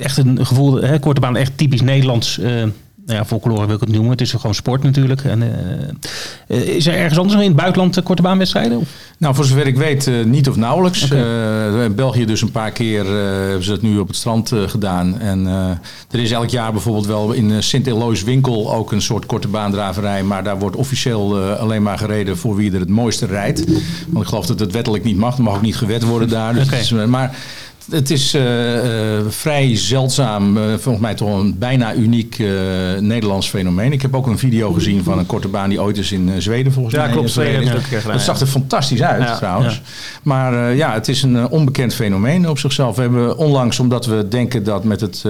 echt een gevoel, hè, korte baan, echt typisch Nederlands. Nou ja, folklore wil ik het noemen. Het is gewoon sport natuurlijk. En, eh, eh, is er ergens anders in het buitenland eh, korte baanwedstrijden? Nou, voor zover ik weet niet of nauwelijks. In België dus een paar keer hebben ze het nu op het strand gedaan. En er is elk jaar bijvoorbeeld wel in Sint-Eloys winkel ook een soort korte baandraverij. Maar daar wordt officieel alleen maar gereden voor wie er het mooiste rijdt. Want ik geloof dat het wettelijk niet mag. Er mag ook niet gewet worden daar. Dus is, maar het is eh, eh, vrij zeldzaam, eh, volgens mij toch een bijna uniek Nederlands fenomeen. Ik heb ook een video gezien van een korte baan die ooit is in Zweden volgens Ja, mij. klopt. Zweden ook een keer dat zag er fantastisch uit Ja, trouwens. ja. Maar ja, het is een onbekend fenomeen op zichzelf. We hebben onlangs, omdat we denken dat met het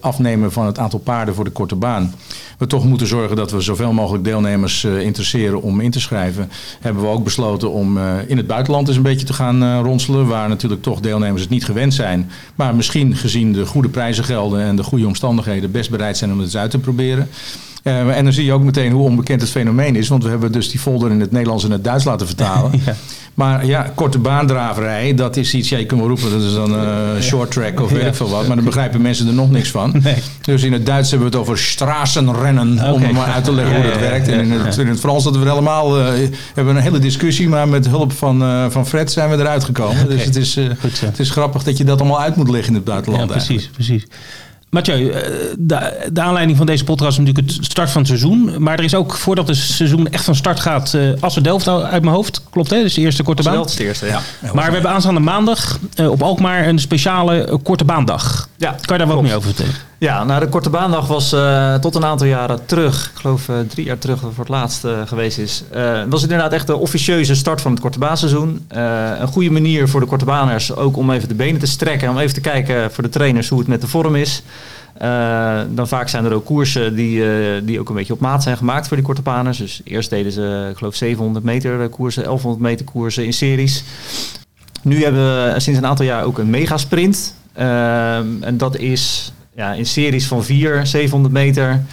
afnemen van het aantal paarden voor de korte baan... we toch moeten zorgen dat we zoveel mogelijk deelnemers eh, interesseren om in te schrijven, hebben we ook besloten om eh, in het buitenland eens een beetje te gaan eh, ronselen. Waar natuurlijk toch deelnemers het niet gewend zijn. Maar misschien gezien de goede prijzen gelden en de goede omstandigheden best bereid zijn om het eens uit te proberen. Eh, en dan zie je ook meteen hoe onbekend het fenomeen is. Want we hebben dus die folder in het Nederlands en het Duits laten vertalen. Maar ja, korte baandraverij, dat is iets, ja, je kunt wel roepen, dat is dan eh short track of weet ik veel wat. Maar daar begrijpen mensen er nog niks van. Nee. Dus in het Duits hebben we het over straßenrennen, om maar uit te leggen hoe dat werkt. En in het, in het Frans dat we er allemaal, eh, hebben we een hele discussie, maar met hulp van, van Fred zijn we eruit gekomen. Dus het is, Goed het is grappig dat je dat allemaal uit moet leggen in het buitenland Ja, eigenlijk. precies, precies. Mathieu, eh, de, de aanleiding van deze podcast is natuurlijk het start van het seizoen. Maar er is ook, voordat het seizoen echt van start gaat, eh Assen Delft uit mijn hoofd. Klopt hè? Dus de eerste korte baan. Is het eerste, ja. Maar we hebben aanstaande maandag eh, op Alkmaar een speciale korte baandag. Ja, Kan je daar wat meer over vertellen? Ja, nou de korte baandag was eh, tot een aantal jaren terug, ik geloof eh, drie jaar terug het voor het laatst eh, geweest is, eh, was het inderdaad echt de officieuze start van het korte baanseizoen. Een goede manier voor de korte baaners ook om even de benen te strekken, om even te kijken voor de trainers hoe het met de vorm is. Dan vaak zijn er ook koersen die, die ook een beetje op maat zijn gemaakt voor die korte baners. Dus eerst deden ze, ik geloof, 700 meter koersen, 1100 meter koersen in series. Nu hebben we sinds een aantal jaar ook een megasprint. Ehm en dat is ja, in series van 4, 700 meter.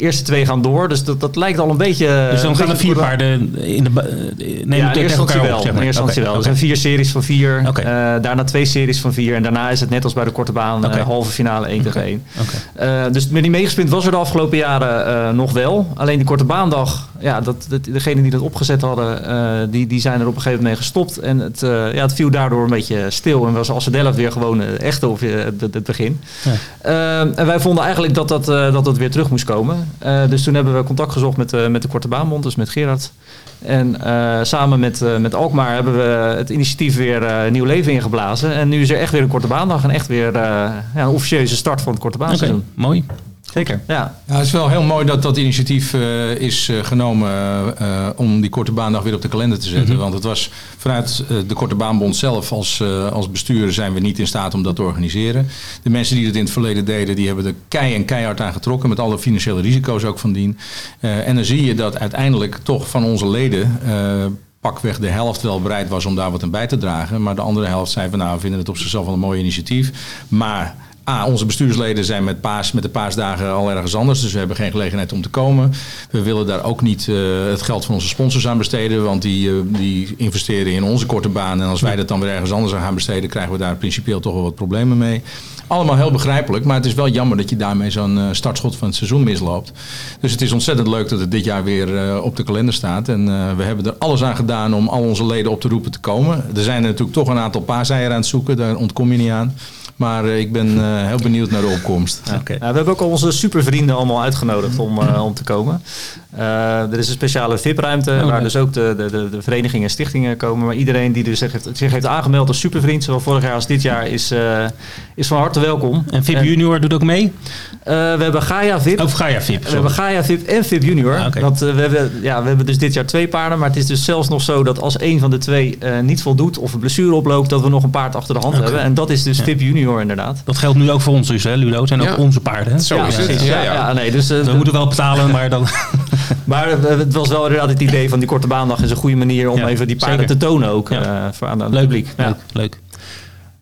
Eerste twee gaan door. Dus dat, dat lijkt al een beetje... Dus dan een gaan er vier paarden in de... eh, nemen ja, tegen elkaar wel. op, zeg maar. Oké, wel. Er oké. zijn vier series van vier. Oké. eh, daarna twee series van vier. En daarna is het net als bij de korte baan eh, halve finale 1 tegen 1. Oké. Eh, dus met die meegesprint was er de afgelopen jaren eh, nog wel. Alleen die korte baandag, ja, dat, dat, degenen die dat opgezet hadden, eh, die, die zijn er op een gegeven moment mee gestopt. En het, eh, ja, het viel daardoor een beetje stil. En was Assedelft weer gewoon eh, echt op eh, het, begin. Ja. Eh, en wij vonden eigenlijk dat dat, eh, dat dat weer terug moest komen. Eh, dus toen hebben we contact gezocht met, eh, met de Korte Baanbond, dus met Gerard. En eh, samen met, met Alkmaar hebben we het initiatief weer nieuw leven ingeblazen. En nu is er echt weer een Korte Baandag en echt weer ja, een officieuze start van het Korte Baanseizoen. mooi. Zeker. Ja. Ja, het is wel heel mooi dat dat initiatief eh, is eh, genomen eh, om die korte baandag weer op de kalender te zetten. Want het was vanuit eh, de Korte Baanbond zelf als, eh, als bestuur zijn we niet in staat om dat te organiseren. De mensen die dat in het verleden deden, die hebben er kei en keihard aan getrokken. Met alle financiële risico's ook van dien. Eh, en dan zie je dat uiteindelijk toch van onze leden... eh, pakweg de helft wel bereid was om daar wat aan bij te dragen. Maar de andere helft zei van nou, we vinden het op zichzelf wel een mooi initiatief. Maar Onze bestuursleden zijn met, paas, met de paasdagen al ergens anders. Dus we hebben geen gelegenheid om te komen. We willen daar ook niet eh, het geld van onze sponsors aan besteden. Want die, eh, die investeren in onze korte baan. En als wij dat dan weer ergens anders aan gaan besteden... krijgen we daar principieel toch wel wat problemen mee. Allemaal heel begrijpelijk. Maar het is wel jammer dat je daarmee zo'n eh, startschot van het seizoen misloopt. Dus het is ontzettend leuk dat het dit jaar weer op de kalender staat. En we hebben er alles aan gedaan om al onze leden op te roepen te komen. Er zijn natuurlijk toch een aantal paaseieren aan het zoeken. Daar ontkom je niet aan. Maar eh, ik ben eh, heel benieuwd naar de opkomst. Ja. Ja, we hebben ook al onze supervrienden allemaal uitgenodigd om, eh, om te komen. Eh, er is een speciale VIP-ruimte Oké. waar dus ook de, de, de, de verenigingen en stichtingen komen. Maar iedereen die dus zich heeft, zich heeft aangemeld als supervriend, zowel vorig jaar als dit jaar, is, eh, is van harte welkom. En VIP Junior doet ook mee? Eh, we hebben Gaia VIP. Of ga je VIP? We hebben Gaia VIP en VIP Junior. Ah. Want we, hebben, ja, we hebben dus dit jaar twee paarden. Maar het is dus zelfs nog zo dat als één van de twee eh, niet voldoet of een blessure oploopt, dat we nog een paard achter de hand hebben. En dat is dus VIP Junior inderdaad. Dat geldt nu ook voor ons dus, hè, Ludo? Het zijn ook Ja. onze paarden. Hè? Zo ja, is het. precies. Ja, Ja, ja. ja, nee, dus, We moeten wel betalen, maar dan... Maar het was wel inderdaad het idee van die korte baandag is een goede manier om Ja, even die paarden zeker. te tonen ook Ja. eh, voor aan het Leuk, publiek. Ja. leuk, leuk.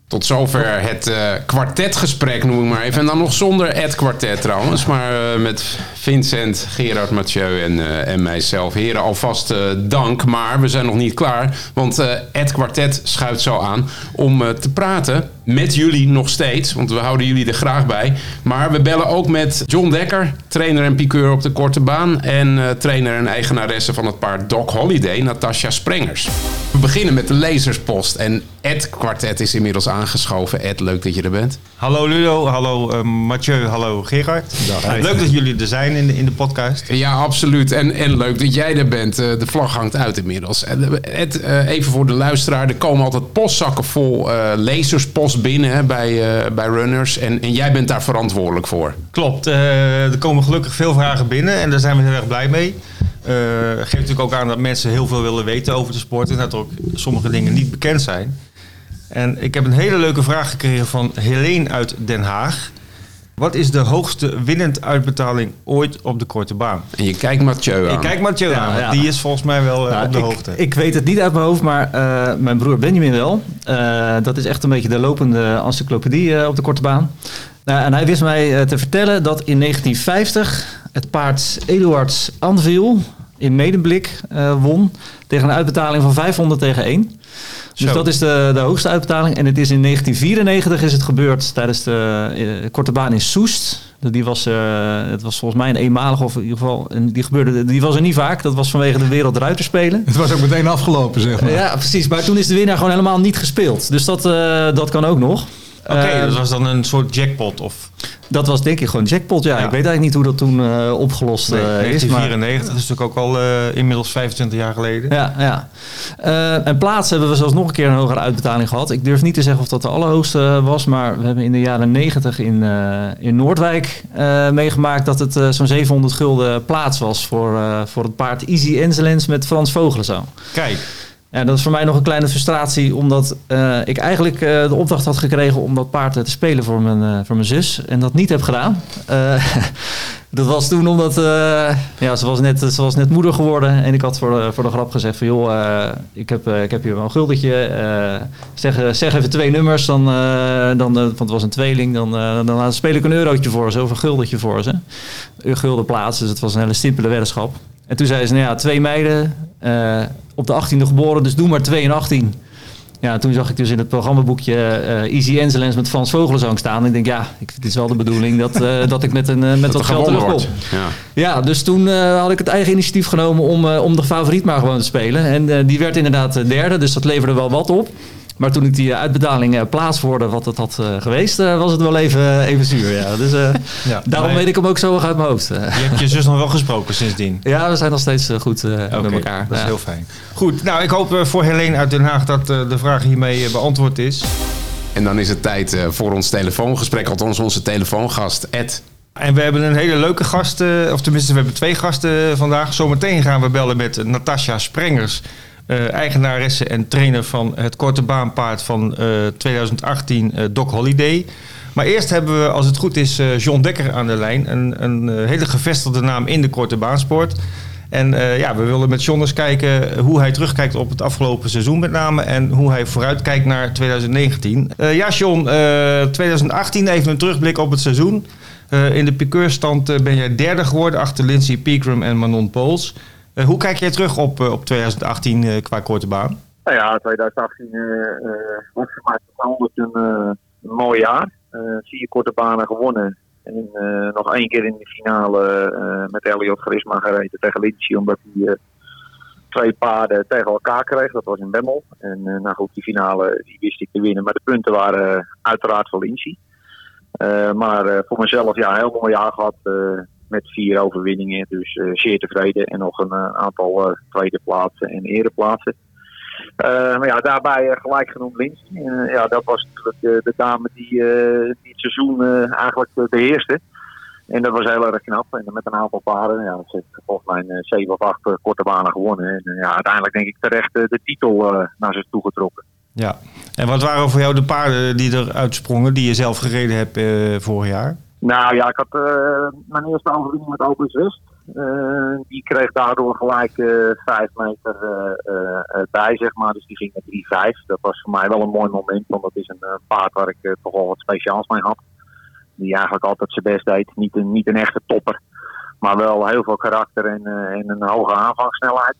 Tot zover het eh, kwartetgesprek, noem ik maar even. En dan nog zonder het kwartet trouwens. Maar eh, met Vincent, Gerard, Mathieu en, eh, en mijzelf. Heren, alvast eh, dank. Maar we zijn nog niet klaar. Want eh, het kwartet schuift zo aan om eh, te praten met jullie nog steeds. Want we houden jullie er graag bij. Maar we bellen ook met John Dekker, trainer en piqueur op de korte baan. En eh, trainer en eigenaresse van het paard Doc Holiday, Natasja Sprengers. We beginnen met de lezerspost. En Ed Kwartet is inmiddels aangeschoven. Ed, leuk dat je er bent. Hallo Ludo, hallo eh, Mathieu, hallo Gerard. Leuk dat jullie er zijn in de, in de podcast. Ja, absoluut. En, en leuk dat jij er bent. Eh, de vlag hangt uit inmiddels. Ed, even voor de luisteraar. Er komen altijd postzakken vol eh, binnen bij, eh, bij runners. En, en jij bent daar verantwoordelijk voor. Klopt, eh, er komen gelukkig veel vragen binnen en daar zijn we heel erg blij mee. Eh geeft natuurlijk ook aan dat mensen heel veel willen weten over de sport en dat er ook sommige dingen niet bekend zijn. En ik heb een hele leuke vraag gekregen van Helene uit Den Haag. Wat is de hoogste winnend uitbetaling ooit op de korte baan? En je kijkt Mathieu aan. Ik kijk Mathieu Ja, aan, ja. die is volgens mij wel eh, Nou, op de ik, hoogte. Ik weet het niet uit mijn hoofd, maar eh, mijn broer Benjamin wel. Eh, dat is echt een beetje de lopende encyclopedie op de korte baan. Nou, en hij wist mij te vertellen dat in 1950 het paard Eduards Anvil in Medemblik eh, won tegen een uitbetaling van 500 tegen 1. Dus Zo. dat is de, de hoogste uitbetaling. En het is in 1994 is het gebeurd tijdens de eh, korte baan in Soest. Die was, eh, het was volgens mij een eenmalig of in ieder geval, en die, gebeurde, die was er niet vaak. Dat was vanwege de Wereldruiterspelen. Het was ook meteen afgelopen, zeg maar. Ja, precies. Maar toen is de winnaar gewoon helemaal niet gespeeld. Dus dat, eh, dat kan ook nog. Oké, dat was dan een soort jackpot of dat was denk ik gewoon jackpot. Ja, Ja. ik weet eigenlijk niet hoe dat toen eh, opgelost nee, eh, is. Maar, 1994, dat is natuurlijk ook al eh, inmiddels 25 jaar geleden. ja, ja. En plaats hebben we zelfs nog een keer een hogere uitbetaling gehad. Ik durf niet te zeggen of dat de allerhoogste was. Maar we hebben in de jaren 90 in, in Noordwijk meegemaakt dat het zo'n 700 gulden plaats was voor, voor het paard Easy Enzelens met Frans Vogelenzang. Kijk, Ja, dat is voor mij nog een kleine frustratie, omdat eh, ik eigenlijk eh, de opdracht had gekregen om dat paard eh, te spelen voor mijn, voor mijn zus en dat niet heb gedaan. Dat was toen omdat ja, ze, was net, ze was net moeder geworden en ik had voor, de- voor de grap gezegd van joh, ik, heb, ik heb hier wel een guldetje, zeg, zeg even twee nummers, dan, dan, want het was een tweeling, dan, dan speel ik een eurotje voor ze of een guldetje voor ze. Een gulden plaats, dus het was een hele simpele weddenschap. En toen zei ze, nou ja, twee meiden, eh, op de 18e geboren, dus doe maar 2 en 18. Ja, toen zag ik dus in het programmaboekje eh Easy Enzelens met Frans Vogelenzang staan. En ik denk, ja, ik, het is wel de bedoeling dat, eh, dat ik met, een, met Dat wat geld terugkom. wordt. Ja. Ja, dus toen had ik het eigen initiatief genomen om, om de favoriet maar gewoon te spelen. En die werd inderdaad derde, dus dat leverde wel wat op. Maar toen ik die eh, uitbetaling eh, plaats hoorde wat het had eh, geweest, was het wel even, even zuur. Ja. Dus eh, ja. daarom weet ik hem ook zo erg uit mijn hoofd. Je hebt je zus nog wel gesproken sindsdien. ja, we zijn nog steeds goed eh, met elkaar. Dat is heel fijn. Goed, nou ik hoop voor Helene uit Den Haag dat de vraag hiermee beantwoord is. En dan is het tijd eh, voor ons telefoongesprek. Althans, onze telefoongast, Ed. En we hebben een hele leuke gast, eh, of tenminste we hebben twee gasten vandaag. Zometeen gaan we bellen met Natasja Sprengers, eh, eigenaresse en trainer van het korte baanpaard van eh, 2018 eh, Doc Holiday. Maar eerst hebben we, als het goed is, eh, John Dekker aan de lijn. Een, een eh, hele gevestigde naam in de korte baansport. En eh, ja, we willen met John eens kijken hoe hij terugkijkt op het afgelopen seizoen met name. En hoe hij vooruitkijkt naar 2019. Eh, ja, John, eh, 2018 even een terugblik op het seizoen. Eh, in de piqueurstand eh, ben jij derde geworden achter Lindsay Pegram en Manon Pols. Eh, hoe kijk jij terug op, eh, op 2018 eh, qua korte baan? Nou ja, 2018 eh, eh, was voor mij een, mooi jaar. Vier korte banen gewonnen. En nog één keer in de finale met Elliot Grisma gereden tegen Lindsay. Omdat hij eh, twee paarden tegen elkaar kreeg. Dat was in Bemmel. En eh, nou goed, die finale die wist ik te winnen. Maar de punten waren uiteraard voor Lindsay. Maar voor mezelf ja, een heel mooi jaar gehad. Met vier overwinningen. Dus eh, zeer tevreden. En nog een eh, aantal eh, tweede plaatsen en ereplaatsen. Eh, maar ja, daarbij gelijk genoemd Lindsay. Ja, dat was natuurlijk de, dame die, die het seizoen eigenlijk eh, beheerste. En dat was heel erg knap. En met een aantal paarden, ja, ze heeft volgens mij zeven of acht eh, korte banen gewonnen. En ja, uiteindelijk denk ik terecht de titel naar zich toe getrokken. Ja. En wat waren voor jou de paarden die er uitsprongen, die je zelf gereden hebt vorig jaar? Nou ja, ik had eh, mijn eerste overwinning met Opus. Eh, die kreeg daardoor gelijk meter eh, eh, eh, bij, zeg maar. Dus die ging met 3-5. Dat was voor mij wel een mooi moment, want dat is een paard waar ik toch wel wat speciaals mee had. Die eigenlijk altijd zijn best deed. Niet een, niet een echte topper, maar wel heel veel karakter en, en een hoge aanvangssnelheid.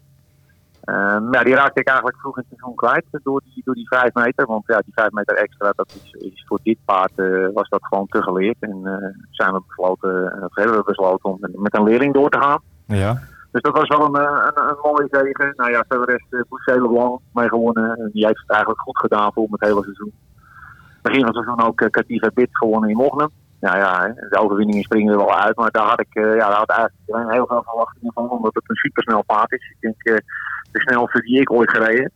Eh, maar ja, die raakte ik eigenlijk vroeg in het seizoen kwijt door die, door die vijf meter. Want ja, die vijf meter extra, dat is, is voor dit paard eh, was dat gewoon te geleerd. En eh, zijn we besloten, eh, of hebben we besloten om met, een leerling door te gaan. Ja. Dus dat was wel een, een, een mooie zege. Nou ja, verder is uh, Boucher Leblanc mee gewonnen. En die heeft het eigenlijk goed gedaan voor het hele seizoen. Begin van het seizoen ook uh, Cativa Bit gewonnen in Mognum. Nou ja, de overwinningen springen er wel uit. Maar daar had ik uh, ja, daar had eigenlijk heel veel verwachtingen van. Omdat het een supersnel paard is. Ik denk uh, de snelste die ik ooit gereden.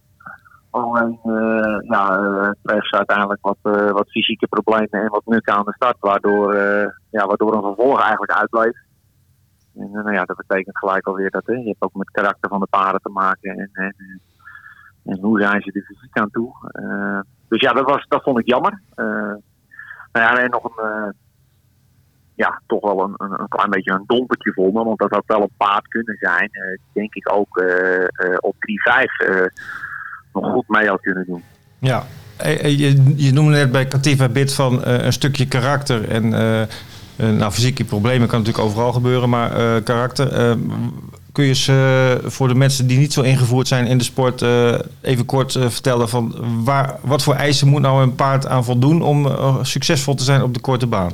Alleen uh, uh, kreeg ze uiteindelijk wat, uh, wat fysieke problemen en wat nukken aan de start. Waardoor, ja, waardoor een vervolg eigenlijk uitbleef. En nou ja, dat betekent gelijk alweer dat je hebt ook met het karakter van de paarden te maken. En, en, en hoe zijn ze er fysiek aan toe. dus ja, dat, was, dat vond ik jammer. nou ja, en nog een ja, toch wel een, een, een klein beetje een dompertje vonden. Want dat had wel een paard kunnen zijn. eh, denk ik ook eh, eh, op 3-5 eh, nog goed mee had kunnen doen. Ja, je, je noemde net bij Cativa Bit van een stukje karakter. En nou, fysieke problemen kan natuurlijk overal gebeuren, maar karakter. kun je eh, voor de mensen die niet zo ingevoerd zijn in de sport even kort vertellen van waar, wat voor eisen moet nou een paard aan voldoen om succesvol te zijn op de korte baan?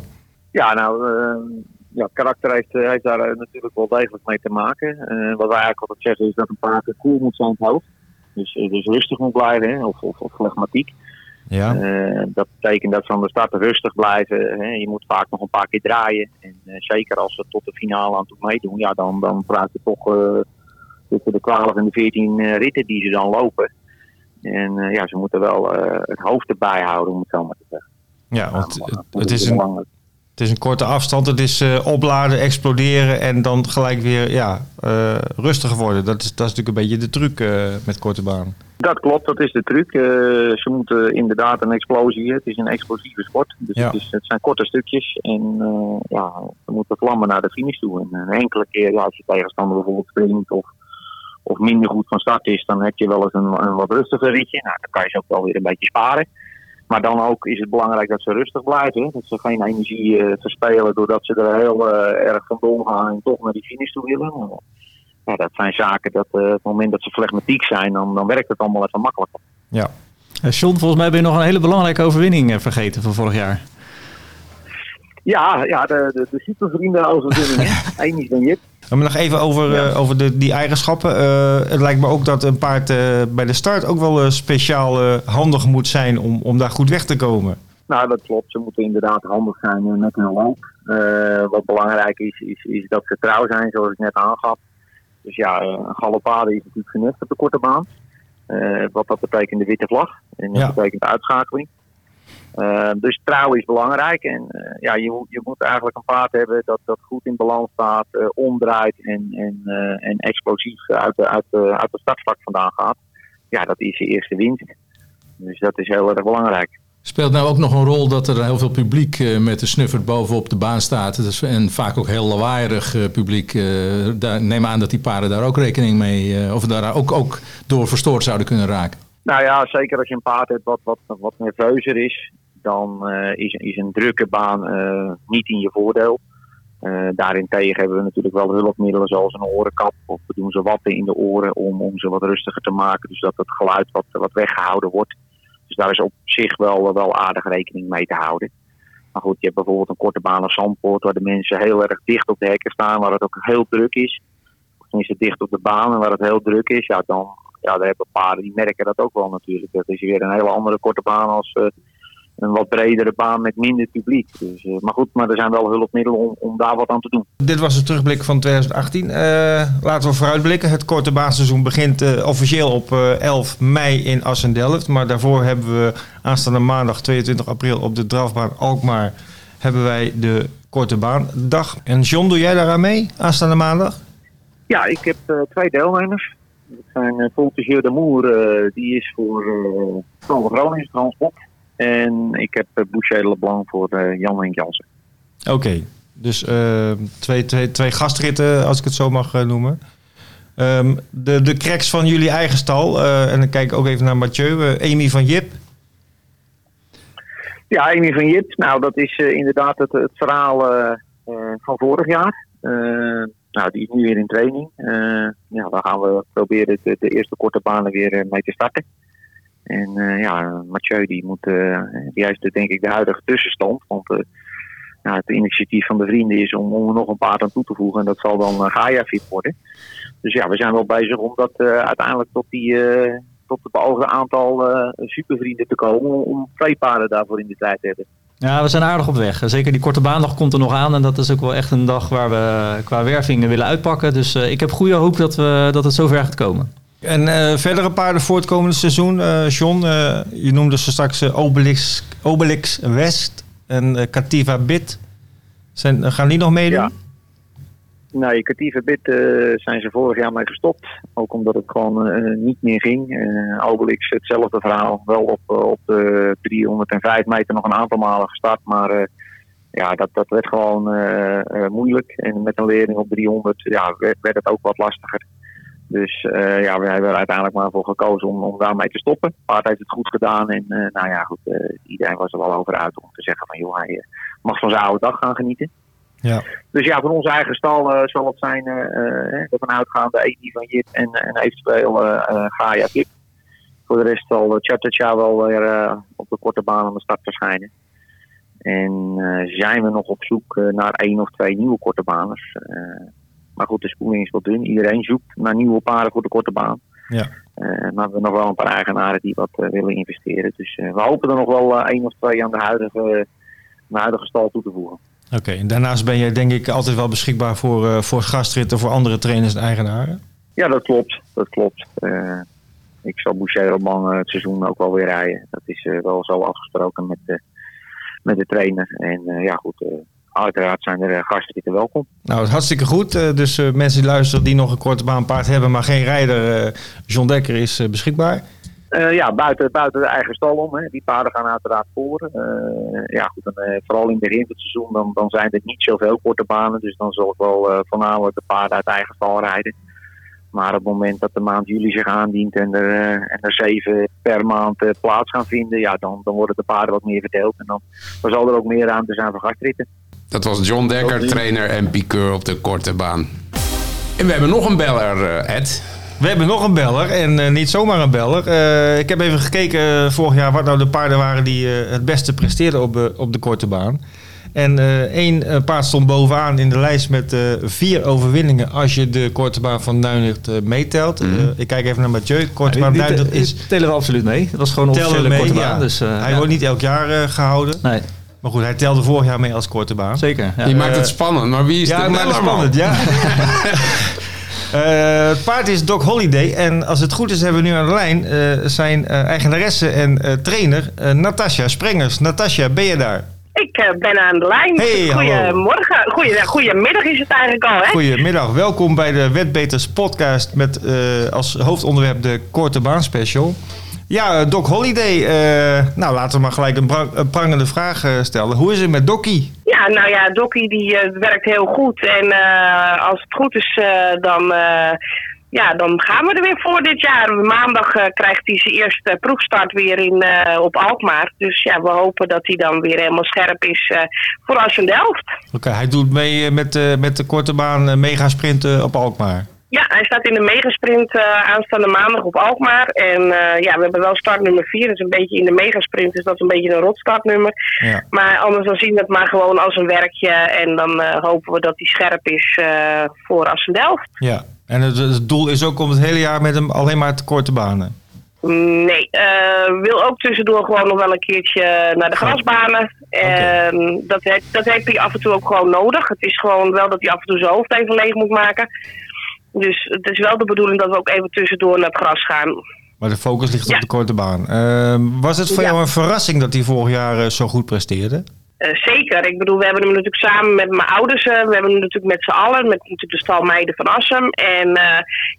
Ja, nou, eh, ja, karakter heeft, eh, heeft daar eh, natuurlijk wel degelijk mee te maken. Wat wij eigenlijk altijd zeggen is dat een paard cool moet zijn het hoofd. Dus, dus rustig moet blijven, hè, of, of, of flegmatiek. Ja, dat betekent dat ze van de start rustig blijven. Hè. Je moet vaak nog een paar keer draaien. En zeker als ze tot de finale aan toe meedoen, ja, dan, dan praat je toch tussen de 12 en de 14 eh, ritten die ze dan lopen. En ja, ze moeten wel het hoofd erbij houden, om het zo maar te zeggen. ja want het, dat het is een, belangrijk. Het is een korte afstand. Het is eh, opladen, exploderen en dan gelijk weer ja, eh, rustiger worden. Dat is, dat is natuurlijk een beetje de truc eh, met korte baan. Dat klopt, dat is de truc. Ze moeten inderdaad een explosie. Het is een explosieve sport. Dus Ja. het, is, het zijn korte stukjes. En ja, ze moeten vlammen naar de finish toe. En een enkele keer, ja, als je tegenstander bijvoorbeeld springt of, of minder goed van start is, dan heb je wel eens een, een wat rustiger ritje. Nou, dan kan je ze ook wel weer een beetje sparen. Maar dan ook is het belangrijk dat ze rustig blijven. hè. Dat ze geen energie eh, verspelen doordat ze er heel eh, erg van gaan en toch naar die finish toe willen. Ja, dat zijn zaken dat eh, op het moment dat ze flegmatiek zijn, dan, dan werkt het allemaal even makkelijker. Ja. Eh, John, volgens mij ben je nog een hele belangrijke overwinning eh, vergeten van vorig jaar. Ja, ja de, de, de supervrienden overwinning. Eén is Jip. Maar nog even over, Ja. eh, over de, die eigenschappen. Eh, het lijkt me ook dat een paard eh, bij de start ook wel speciaal handig moet zijn om, om daar goed weg te komen. Nou, dat klopt. Ze moeten inderdaad handig zijn met hun loop. Wat belangrijk is, is, is dat ze trouw zijn, zoals ik net aangaf. Dus ja, een galopade is natuurlijk genest op de korte baan. Wat dat betekent de witte vlag. En dat Ja. betekent uitschakeling. Eh, dus trouw is belangrijk. En eh, ja, je, je moet eigenlijk een paard hebben dat, dat goed in balans staat, eh, omdraait en, en, eh, en explosief uit, de, uit, de, uit het startvak vandaan gaat. Ja, dat is je eerste winst. Dus dat is heel erg belangrijk. Speelt nou ook nog een rol dat er heel veel publiek met de snuffert bovenop de baan staat. En vaak ook heel lawaaierig publiek. daar, neem aan dat die paarden daar ook rekening mee, of daar ook, ook door verstoord zouden kunnen raken. Nou ja, zeker als je een paard hebt wat, wat, wat nerveuzer is, dan eh, is, is een drukke baan eh, niet in je voordeel. Eh daarentegen hebben we natuurlijk wel hulpmiddelen zoals een orenkap. Of we doen ze watten in de oren om, om ze wat rustiger te maken. Dus dat het geluid wat, wat weggehouden wordt. Dus daar is op zich wel, wel aardig rekening mee te houden. Maar goed, je hebt bijvoorbeeld een korte baan als Zandpoort waar de mensen heel erg dicht op de hekken staan. Waar het ook heel druk is. Of tenminste dicht op de baan en waar het heel druk is. Ja, dan, ja, daar hebben paarden die merken dat ook wel natuurlijk. Dat is weer een hele andere korte baan als eh, een wat bredere baan met minder publiek. Dus, eh, maar goed, maar er zijn wel hulpmiddelen om, om daar wat aan te doen. Dit was de terugblik van 2018. Eh, laten we vooruitblikken. Het korte baanseizoen begint officieel op eh, 11 mei in Assendelft. Maar daarvoor hebben we aanstaande maandag 22 april op de drafbaan Alkmaar... hebben wij de korte baandag. En John, doe jij daaraan mee aanstaande maandag? Ja, ik heb twee deelnemers. Dat zijn uh, Voltigeur de Moer, eh, die is voor Vrolijk Groningen Transport. En ik heb Boucher Leblanc voor Jan Henk Jansen. Oké, dus uh, twee, twee, twee gastritten, als ik het zo mag noemen. Um, de, de cracks van jullie eigen stal, uh, en dan kijk ik ook even naar Mathieu, Amy van Jip. Ja, Amy van Jip, nou dat is uh, inderdaad het, het verhaal van vorig jaar. Nou, die is nu weer in training. ja, dan gaan we proberen de, de eerste korte banen weer mee te starten. En ja, Mathieu die moet, die heeft denk ik de huidige tussenstand. Want nou, het initiatief van de vrienden is om, om er nog een paard aan toe te voegen. En dat zal dan uh, Gaia fit worden. Dus ja, we zijn wel bezig om dat uh, uiteindelijk tot, die, uh, tot het beoogde aantal supervrienden te komen. Om, om twee paarden daarvoor in de tijd te hebben. Ja, we zijn aardig op weg. Zeker die korte baandag komt er nog aan. En dat is ook wel echt een dag waar we qua werving willen uitpakken. Dus ik heb goede hoop dat, we, dat het zover gaat komen. En uh, verdere paarden voor het komende seizoen, uh, John, uh, je noemde ze straks Obelix, Obelix West en Cativa Bit. Zijn, gaan die nog meedoen? Ja. Nee, Cativa Bit zijn ze vorig jaar mee gestopt. Ook omdat het gewoon niet meer ging. Obelix hetzelfde verhaal. Wel op, op de 305 meter nog een aantal malen gestart. Maar ja, dat, dat werd gewoon eh, eh, moeilijk. En met een leerling op 300 ja, werd, het ook wat lastiger. Dus eh, ja, we hebben er uiteindelijk maar voor gekozen om, om daarmee te stoppen. Paard heeft het goed gedaan. En eh, nou ja, goed, eh, iedereen was er wel over uit om te zeggen van joh, hij eh, mag van zijn oude dag gaan genieten. Ja. Dus ja, voor onze eigen stal eh, zal het zijn ervan uitgaande Edi van Jip en, en eventueel eh eh, Gaia Kip. Voor de rest zal Chachacha wel weer eh, op de korte baan aan de start verschijnen. En eh, zijn we nog op zoek eh, naar één of twee nieuwe korte baners. Eh, maar goed, de spoeling is wat dun. Iedereen zoekt naar nieuwe paarden voor de korte baan. Ja. Eh, maar we hebben nog wel een paar eigenaren die wat eh, willen investeren. Dus eh, we hopen er nog wel eh, één of twee aan de huidige, aan de huidige stal toe te voegen. Oké, en daarnaast ben je denk ik altijd wel beschikbaar voor, eh, voor gastritten voor andere trainers en eigenaren. Ja, dat klopt. Dat klopt. Eh, ik zal Boucher Roman het seizoen ook wel weer rijden. Dat is eh, wel zo afgesproken met de, met de trainer. En eh, ja, goed. eh, uiteraard zijn er eh, er welkom. Nou, hartstikke goed. Eh, dus eh, mensen die luisteren die nog een korte baanpaard hebben, maar geen rijder, eh, John Dekker is eh, beschikbaar. Eh, ja, buiten, buiten de eigen stal om. Hè. Die paarden gaan uiteraard voor. Eh, ja, goed. En, eh, vooral in het begin van het seizoen dan, dan zijn er niet zoveel korte banen. Dus dan zal ik wel eh, voornamelijk de paarden uit eigen stal rijden. Maar op het moment dat de maand juli zich aandient en er, eh, en er zeven per maand plaats gaan vinden, ja, dan, dan worden de paarden wat meer verdeeld. En dan, dan zal er ook meer ruimte zijn voor gastritten. Dat was John Dekker, trainer en piqueur op de korte baan. En we hebben nog een beller, eh, Ed. We hebben nog een beller en eh, niet zomaar een beller. Eh, ik heb even gekeken eh, vorig jaar wat nou de paarden waren die eh, het beste presteerden op, de op de korte baan. En eh, één paard stond bovenaan in de lijst met eh, vier overwinningen als je de korte baan van eh, meetelt. Eh, ik kijk even naar Mathieu. Korte baan die, die, Duinlicht is... die tellen we absoluut mee. Dat was gewoon een officiële mee, korte ja. baan. Dus, eh, Hij ja. wordt niet elk jaar eh, gehouden. Nee, Maar goed, hij telde vorig jaar mee als korte baan. zeker. Ja. Je maakt het spannend, maar wie is Ja, de maar dat is bellerman? spannend, ja. Eh, het paard is Doc Holiday. En als het goed is, hebben we nu aan de lijn eh, zijn eh, eigenaresse en trainer Natasja Sprengers. Natasja, ben je daar? Ik ben aan de lijn. Hey, hallo. Goedemorgen. Goedemiddag is het eigenlijk al, hè? Goedemiddag, welkom bij de Wetbeters podcast met als hoofdonderwerp de Korte Baan Special. Ja, Doc Holiday. nou, laten we maar gelijk een, een prangende vraag stellen. Hoe is het met Dokkie? Ja, nou ja, Dokkie die eh, werkt heel goed. En eh, als het goed is, eh, dan, ja, dan gaan we er weer voor dit jaar. Maandag krijgt hij zijn eerste proefstart weer in, op Alkmaar. Dus ja, we hopen dat hij dan weer helemaal scherp is voor Assen Delft. Oké, hij doet mee met, met de korte baan megasprinten op Alkmaar. Ja, hij staat in de megasprint eh, aanstaande maandag op Alkmaar. En eh, ja, we hebben wel startnummer 4. Dat is een beetje in de megasprint, dus dat is een beetje een rotstartnummer. Ja. Maar anders dan zien we het maar gewoon als een werkje. En dan eh, hopen we dat hij scherp is voor Assendelft. Ja, en het, het doel is ook om het hele jaar met hem alleen maar te korte banen. Nee, eh, wil ook tussendoor gewoon nog wel een keertje naar de grasbanen. En dat, heeft, dat heeft hij af en toe ook gewoon nodig. Het is gewoon wel dat hij af en toe zijn hoofd even leeg moet maken. Dus het is wel de bedoeling dat we ook even tussendoor naar het gras gaan. Maar de focus ligt Ja. op de korte baan. Ehm, was het voor Ja. jou een verrassing dat hij vorig jaar eh, zo goed presteerde? Eh, zeker. Ik bedoel, we hebben hem natuurlijk samen met mijn ouders. eh, we hebben hem natuurlijk met z'n allen. Met natuurlijk de stalmeiden van Assem. En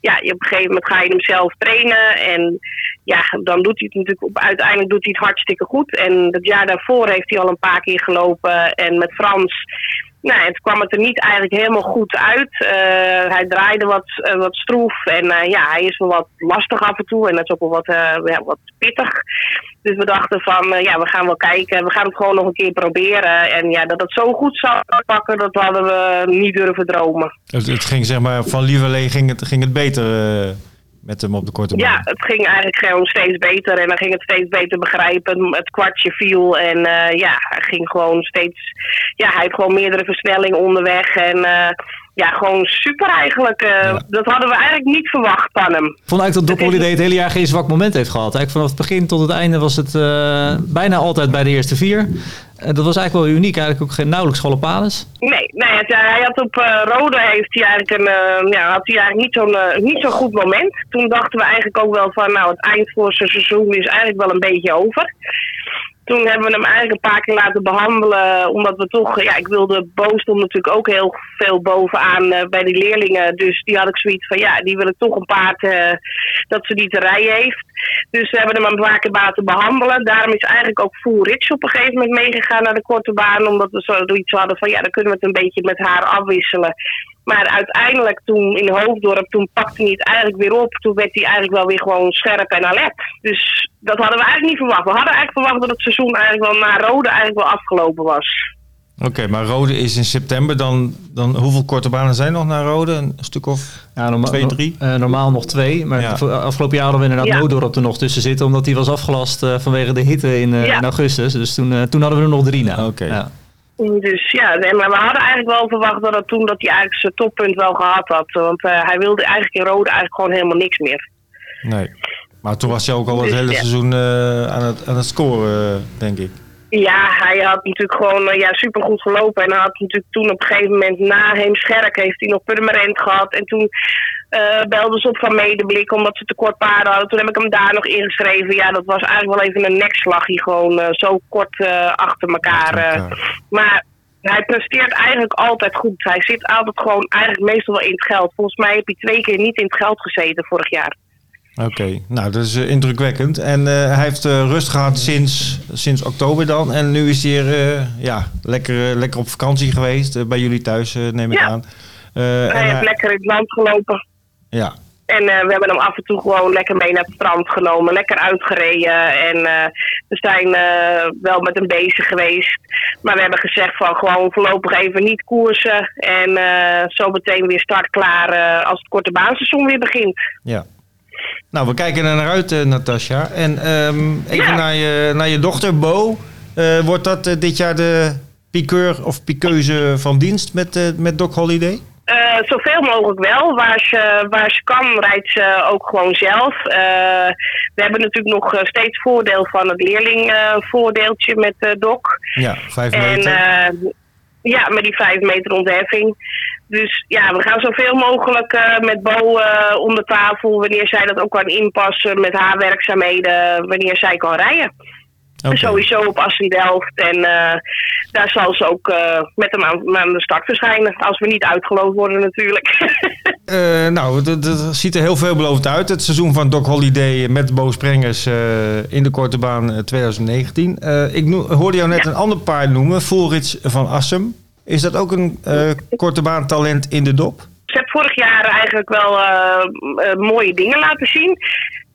ja, op een gegeven moment ga je hem zelf trainen. En ja, dan doet hij het natuurlijk... Op, uiteindelijk doet hij het hartstikke goed. En het jaar daarvoor heeft hij al een paar keer gelopen. En met Frans... Nou, het kwam het er niet eigenlijk helemaal goed uit. Eh, hij draaide wat, eh, wat stroef. En eh, ja, hij is wel wat lastig af en toe. En dat is ook wel wat, ja, wat pittig. Dus we dachten van, ja, we gaan wel kijken. We gaan het gewoon nog een keer proberen. En ja, dat het zo goed zou pakken, dat hadden we niet durven dromen. Het, ging zeg maar van lieverlee ging het, ging het beter met hem op de korte baan. Ja, het ging eigenlijk gewoon steeds beter. En dan ging het steeds beter begrijpen. Het kwartje viel. En eh, ja, hij ging gewoon steeds... Ja, hij heeft gewoon meerdere versnellingen onderweg. En eh, ja, gewoon super eigenlijk. Eh, Dat hadden we eigenlijk niet verwacht van hem. Ik vond eigenlijk dat Doc Holiday het hele jaar geen zwak moment heeft gehad. Eigenlijk vanaf het begin tot het einde was het eh, bijna altijd bij de eerste vier. En dat was eigenlijk wel uniek. Eigenlijk ook geen nauwelijks galopades. Nee, nee het, hij had op Rode heeft hij eigenlijk, een, ja, had hij eigenlijk niet zo'n niet zo'n goed moment. Toen dachten we eigenlijk ook wel van, nou, het eind voor zijn seizoen is eigenlijk wel een beetje over. Toen hebben we hem eigenlijk een paar keer laten behandelen. Omdat we toch, ja, ik wilde Bo stond natuurlijk ook heel veel bovenaan eh, bij die leerlingen. Dus die had ik zoiets van, ja, die wil ik toch een paard eh, dat ze die te rijden heeft. Dus we hebben hem een paar keer laten behandelen. Daarom is eigenlijk ook Full Rich op een gegeven moment meegegaan naar de korte baan. Omdat we zoiets hadden van, ja, dan kunnen we het een beetje met haar afwisselen. Maar uiteindelijk toen in Hoofddorp, toen pakte hij het eigenlijk weer op. Toen werd hij eigenlijk wel weer gewoon scherp en alert. Dus dat hadden we eigenlijk niet verwacht. We hadden eigenlijk verwacht dat het seizoen eigenlijk wel naar Rode eigenlijk wel afgelopen was. Oké, maar Rode is in september. Dan, dan hoeveel korte banen zijn nog naar Rode? Een stuk of Ja, norma- twee, drie? eh, normaal nog twee. Maar Ja. afgelopen jaar hadden we inderdaad Ja. Noodorp er nog tussen zitten. Omdat die was afgelast eh, vanwege de hitte in, eh, Ja. in augustus. Dus toen, eh, toen hadden we er nog drie na. Oké. Ja. Dus ja, nee, maar we hadden eigenlijk wel verwacht dat toen dat hij eigenlijk zijn toppunt wel gehad had. Want eh, hij wilde eigenlijk in Rode eigenlijk gewoon helemaal niks meer. Nee. Maar toen was hij ook al het Dus, hele ja. seizoen eh, aan, het, aan het scoren, denk ik. Ja, hij had natuurlijk gewoon eh, ja, supergoed gelopen. En hij had natuurlijk toen op een gegeven moment na Heemscherk heeft hij nog permanent gehad. En toen eh belden ze op van Medeblik omdat ze tekort paarden hadden. Toen heb ik hem daar nog ingeschreven. Ja, dat was eigenlijk wel even een nekslagje gewoon eh, zo kort eh, achter elkaar. Maar hij presteert eigenlijk altijd goed. Hij zit altijd gewoon eigenlijk meestal wel in het geld. Volgens mij heb hij twee keer niet in het geld gezeten vorig jaar. Oké, nou dat is indrukwekkend. En hij heeft rust gehad sinds, sinds oktober dan. En nu is hij er, ja, lekker, lekker op vakantie geweest. bij jullie thuis, neem ik Ja. aan. Hij heeft lekker in het land gelopen. Ja, En eh, we hebben hem af en toe gewoon lekker mee naar het strand genomen, lekker uitgereden. En eh, we zijn eh, wel met hem bezig geweest. Maar we hebben gezegd van gewoon voorlopig even niet koersen. En zo meteen weer startklaar eh, als het korte baanseizoen weer begint. ja. Nou, we kijken er naar uit, Natasja. En ehm, even Ja. naar, je, naar je dochter, Bo. Wordt dat dit jaar de piqueur of piqueuze van dienst met, met Doc Holiday? Eh, zoveel mogelijk wel. Waar ze, waar ze kan, rijdt ze ook gewoon zelf. Eh, we hebben natuurlijk nog eh, steeds voordeel van het leerlingvoordeeltje met Doc. Ja, vijf En meter. eh, ja, met die vijf meter ontheffing. Dus ja, we gaan zoveel mogelijk met Bo om de tafel. Wanneer zij dat ook kan inpassen met haar werkzaamheden. Wanneer zij kan rijden. Sowieso op Assendelft. En eh, daar zal ze ook eh, met hem aan, aan de start verschijnen. Als we niet uitgeloofd worden natuurlijk. Eh, nou, het ziet er heel veelbelovend uit. Het seizoen van Doc Holiday met Bo Sprengers in de korte baan eh, 2019. Eh, ik hoorde jou net Ja. een ander paard noemen, Fulrich van Assem. Is dat ook een korte baan talent in de dop? Ze heeft vorig jaar eigenlijk wel mooie dingen laten zien.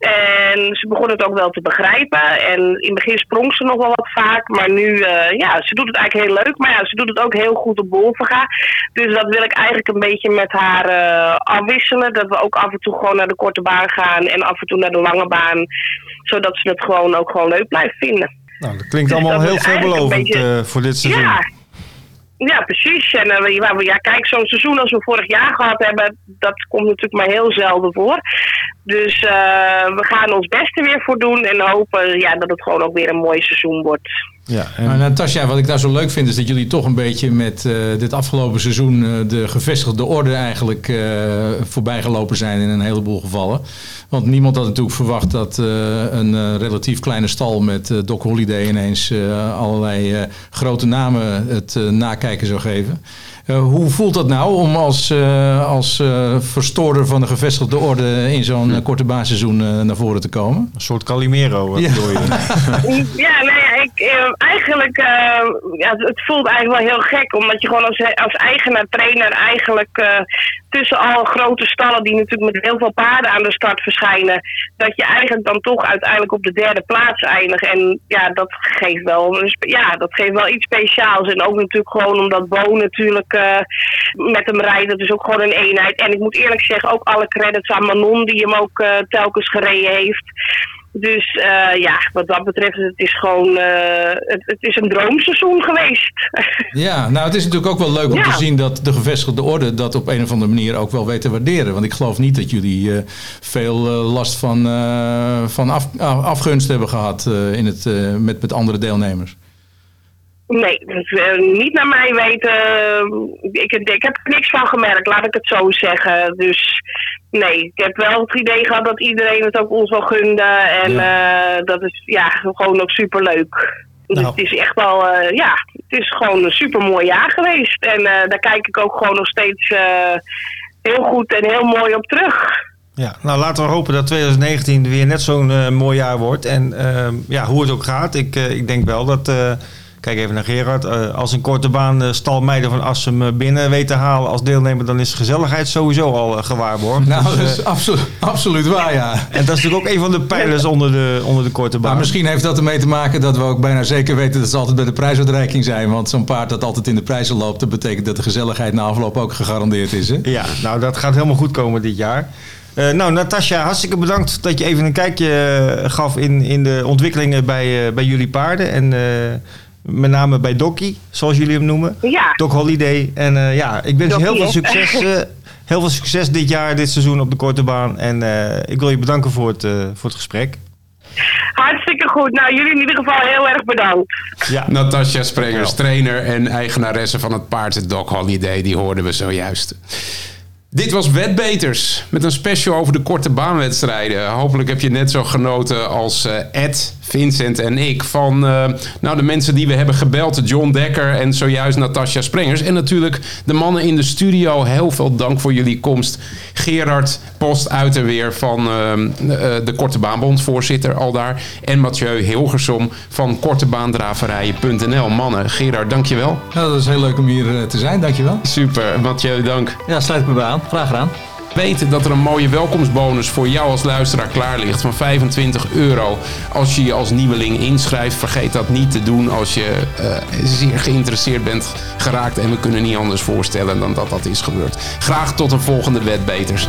En ze begon het ook wel te begrijpen. En in het begin sprong ze nog wel wat vaak. Maar nu, eh, ja, ze doet het eigenlijk heel leuk. Maar ja, ze doet het ook heel goed op Bolvega. Dus dat wil ik eigenlijk een beetje met haar eh, afwisselen. Dat we ook af en toe gewoon naar de korte baan gaan. En af en toe naar de lange baan. Zodat ze het gewoon ook gewoon leuk blijft vinden. Nou, dat klinkt Dus allemaal dat heel veelbelovend beetje- eh, voor dit seizoen. Ja. Ja, precies. En ja, maar ja, kijk, zo'n seizoen als we vorig jaar gehad hebben, dat komt natuurlijk maar heel zelden voor. Dus eh, we gaan ons beste weer voor doen en hopen ja, dat het gewoon ook weer een mooi seizoen wordt. Ja, en- Maar Natasja, wat ik daar zo leuk vind, is dat jullie toch een beetje met eh, dit afgelopen seizoen eh, de gevestigde orde eigenlijk eh voorbijgelopen zijn in een heleboel gevallen. Want niemand had natuurlijk verwacht dat eh, een eh, relatief kleine stal met eh, Doc Holiday ineens eh, allerlei eh, grote namen het eh, nakijken zou geven. Eh, hoe voelt dat nou om als, eh, als eh, verstoorder van de gevestigde orde in zo'n korte baanseizoen eh, naar voren te komen? een soort Calimero, wat Ja. bedoel je? Ja, nee, ja, ik, eh, eigenlijk, eh, ja, het- voelt eigenlijk wel heel gek, omdat je gewoon als, als eigenaar, trainer eigenlijk eh, tussen al grote stallen die natuurlijk met heel veel paarden aan de start verschijnen, dat je eigenlijk dan toch uiteindelijk op de derde plaats eindigt. En ja, dat geeft wel, ja, dat geeft wel iets speciaals. En ook natuurlijk gewoon omdat Bo natuurlijk eh, met hem rijdt, dat is ook gewoon een eenheid. En ik moet eerlijk zeggen, ook alle credits aan Manon die hem ook eh, telkens gereden heeft. Dus eh, ja, wat dat betreft, het is gewoon eh, het, het is een droomseizoen geweest. Ja, nou het is natuurlijk ook wel leuk om Ja. te zien dat de gevestigde orde dat op een of andere manier ook wel weet te waarderen. Want ik geloof niet dat jullie eh, veel last van, van af, af- afgunst hebben gehad eh, in het, met, met andere deelnemers. Nee, dus, eh, niet naar mij weten. Ik, ik heb er niks van gemerkt, laat ik het zo zeggen. Dus nee, ik heb wel het idee gehad dat iedereen het ook ons wel gunde. En eh, dat is ja, gewoon ook superleuk. Dus Nou. het is echt wel, eh, ja, het is gewoon een super mooi jaar geweest. En daar kijk ik ook gewoon nog steeds heel goed en heel mooi op terug. Ja, nou laten we hopen dat 2019 weer net zo'n mooi jaar wordt. En ehm, ja, hoe het ook gaat, ik, ik denk wel dat... kijk even naar Gerard. eh, als een korte baan uh, stalmeiden van Assem eh, binnen weet te halen als deelnemer... dan is gezelligheid sowieso al gewaarborgd. Nou, Dus, dat is absolu- absoluut waar, ja. en dat is natuurlijk ook een van de pijlers onder de, onder de korte baan. Maar misschien heeft dat ermee te maken dat we ook bijna zeker weten dat ze altijd bij de prijsuitreiking zijn. Want zo'n paard dat altijd in de prijzen loopt, dat betekent dat de gezelligheid na afloop ook gegarandeerd is. Hè? Ja, nou dat gaat helemaal goed komen dit jaar. Nou, Natasja, hartstikke bedankt dat je even een kijkje gaf in, in de ontwikkelingen bij, bij jullie paarden. En met name bij Dokkie, zoals jullie hem noemen. Ja. Doc Holiday. En eh, ja, ik wens je heel veel succes. eh, heel veel succes dit jaar, dit seizoen op de korte baan. En eh, ik wil je bedanken voor het, eh, voor het gesprek. Hartstikke goed. Nou, jullie in ieder geval heel erg bedankt. Ja. Natasja Sprengers, trainer en eigenaresse van het paard Dog Holiday, die hoorden we zojuist. Dit was Wetbeters met een special over de korte baanwedstrijden. Hopelijk heb je net zo genoten als eh, Ed, Vincent en ik van eh, nou, de mensen die we hebben gebeld. John Dekker en zojuist Natasja Sprengers. En natuurlijk de mannen in de studio. Heel veel dank voor jullie komst. Gerard Post uit en weer van eh, eh, de Korte Baanbond, voorzitter al daar. En Mathieu Hilgersom van kortebaandraverijen.nl. Mannen, Gerard, dankjewel. Nou, dat is heel leuk om hier eh, te zijn, dankjewel. Super, Mathieu, dank. Ja, sluit me bij aan. Graag gedaan. Weten dat er een mooie welkomstbonus voor jou als luisteraar klaar ligt van 25 euro. Als je je als nieuweling inschrijft, vergeet dat niet te doen als je eh, zeer geïnteresseerd bent geraakt. En we kunnen niet anders voorstellen dan dat dat is gebeurd. Graag tot een volgende Wetbeters.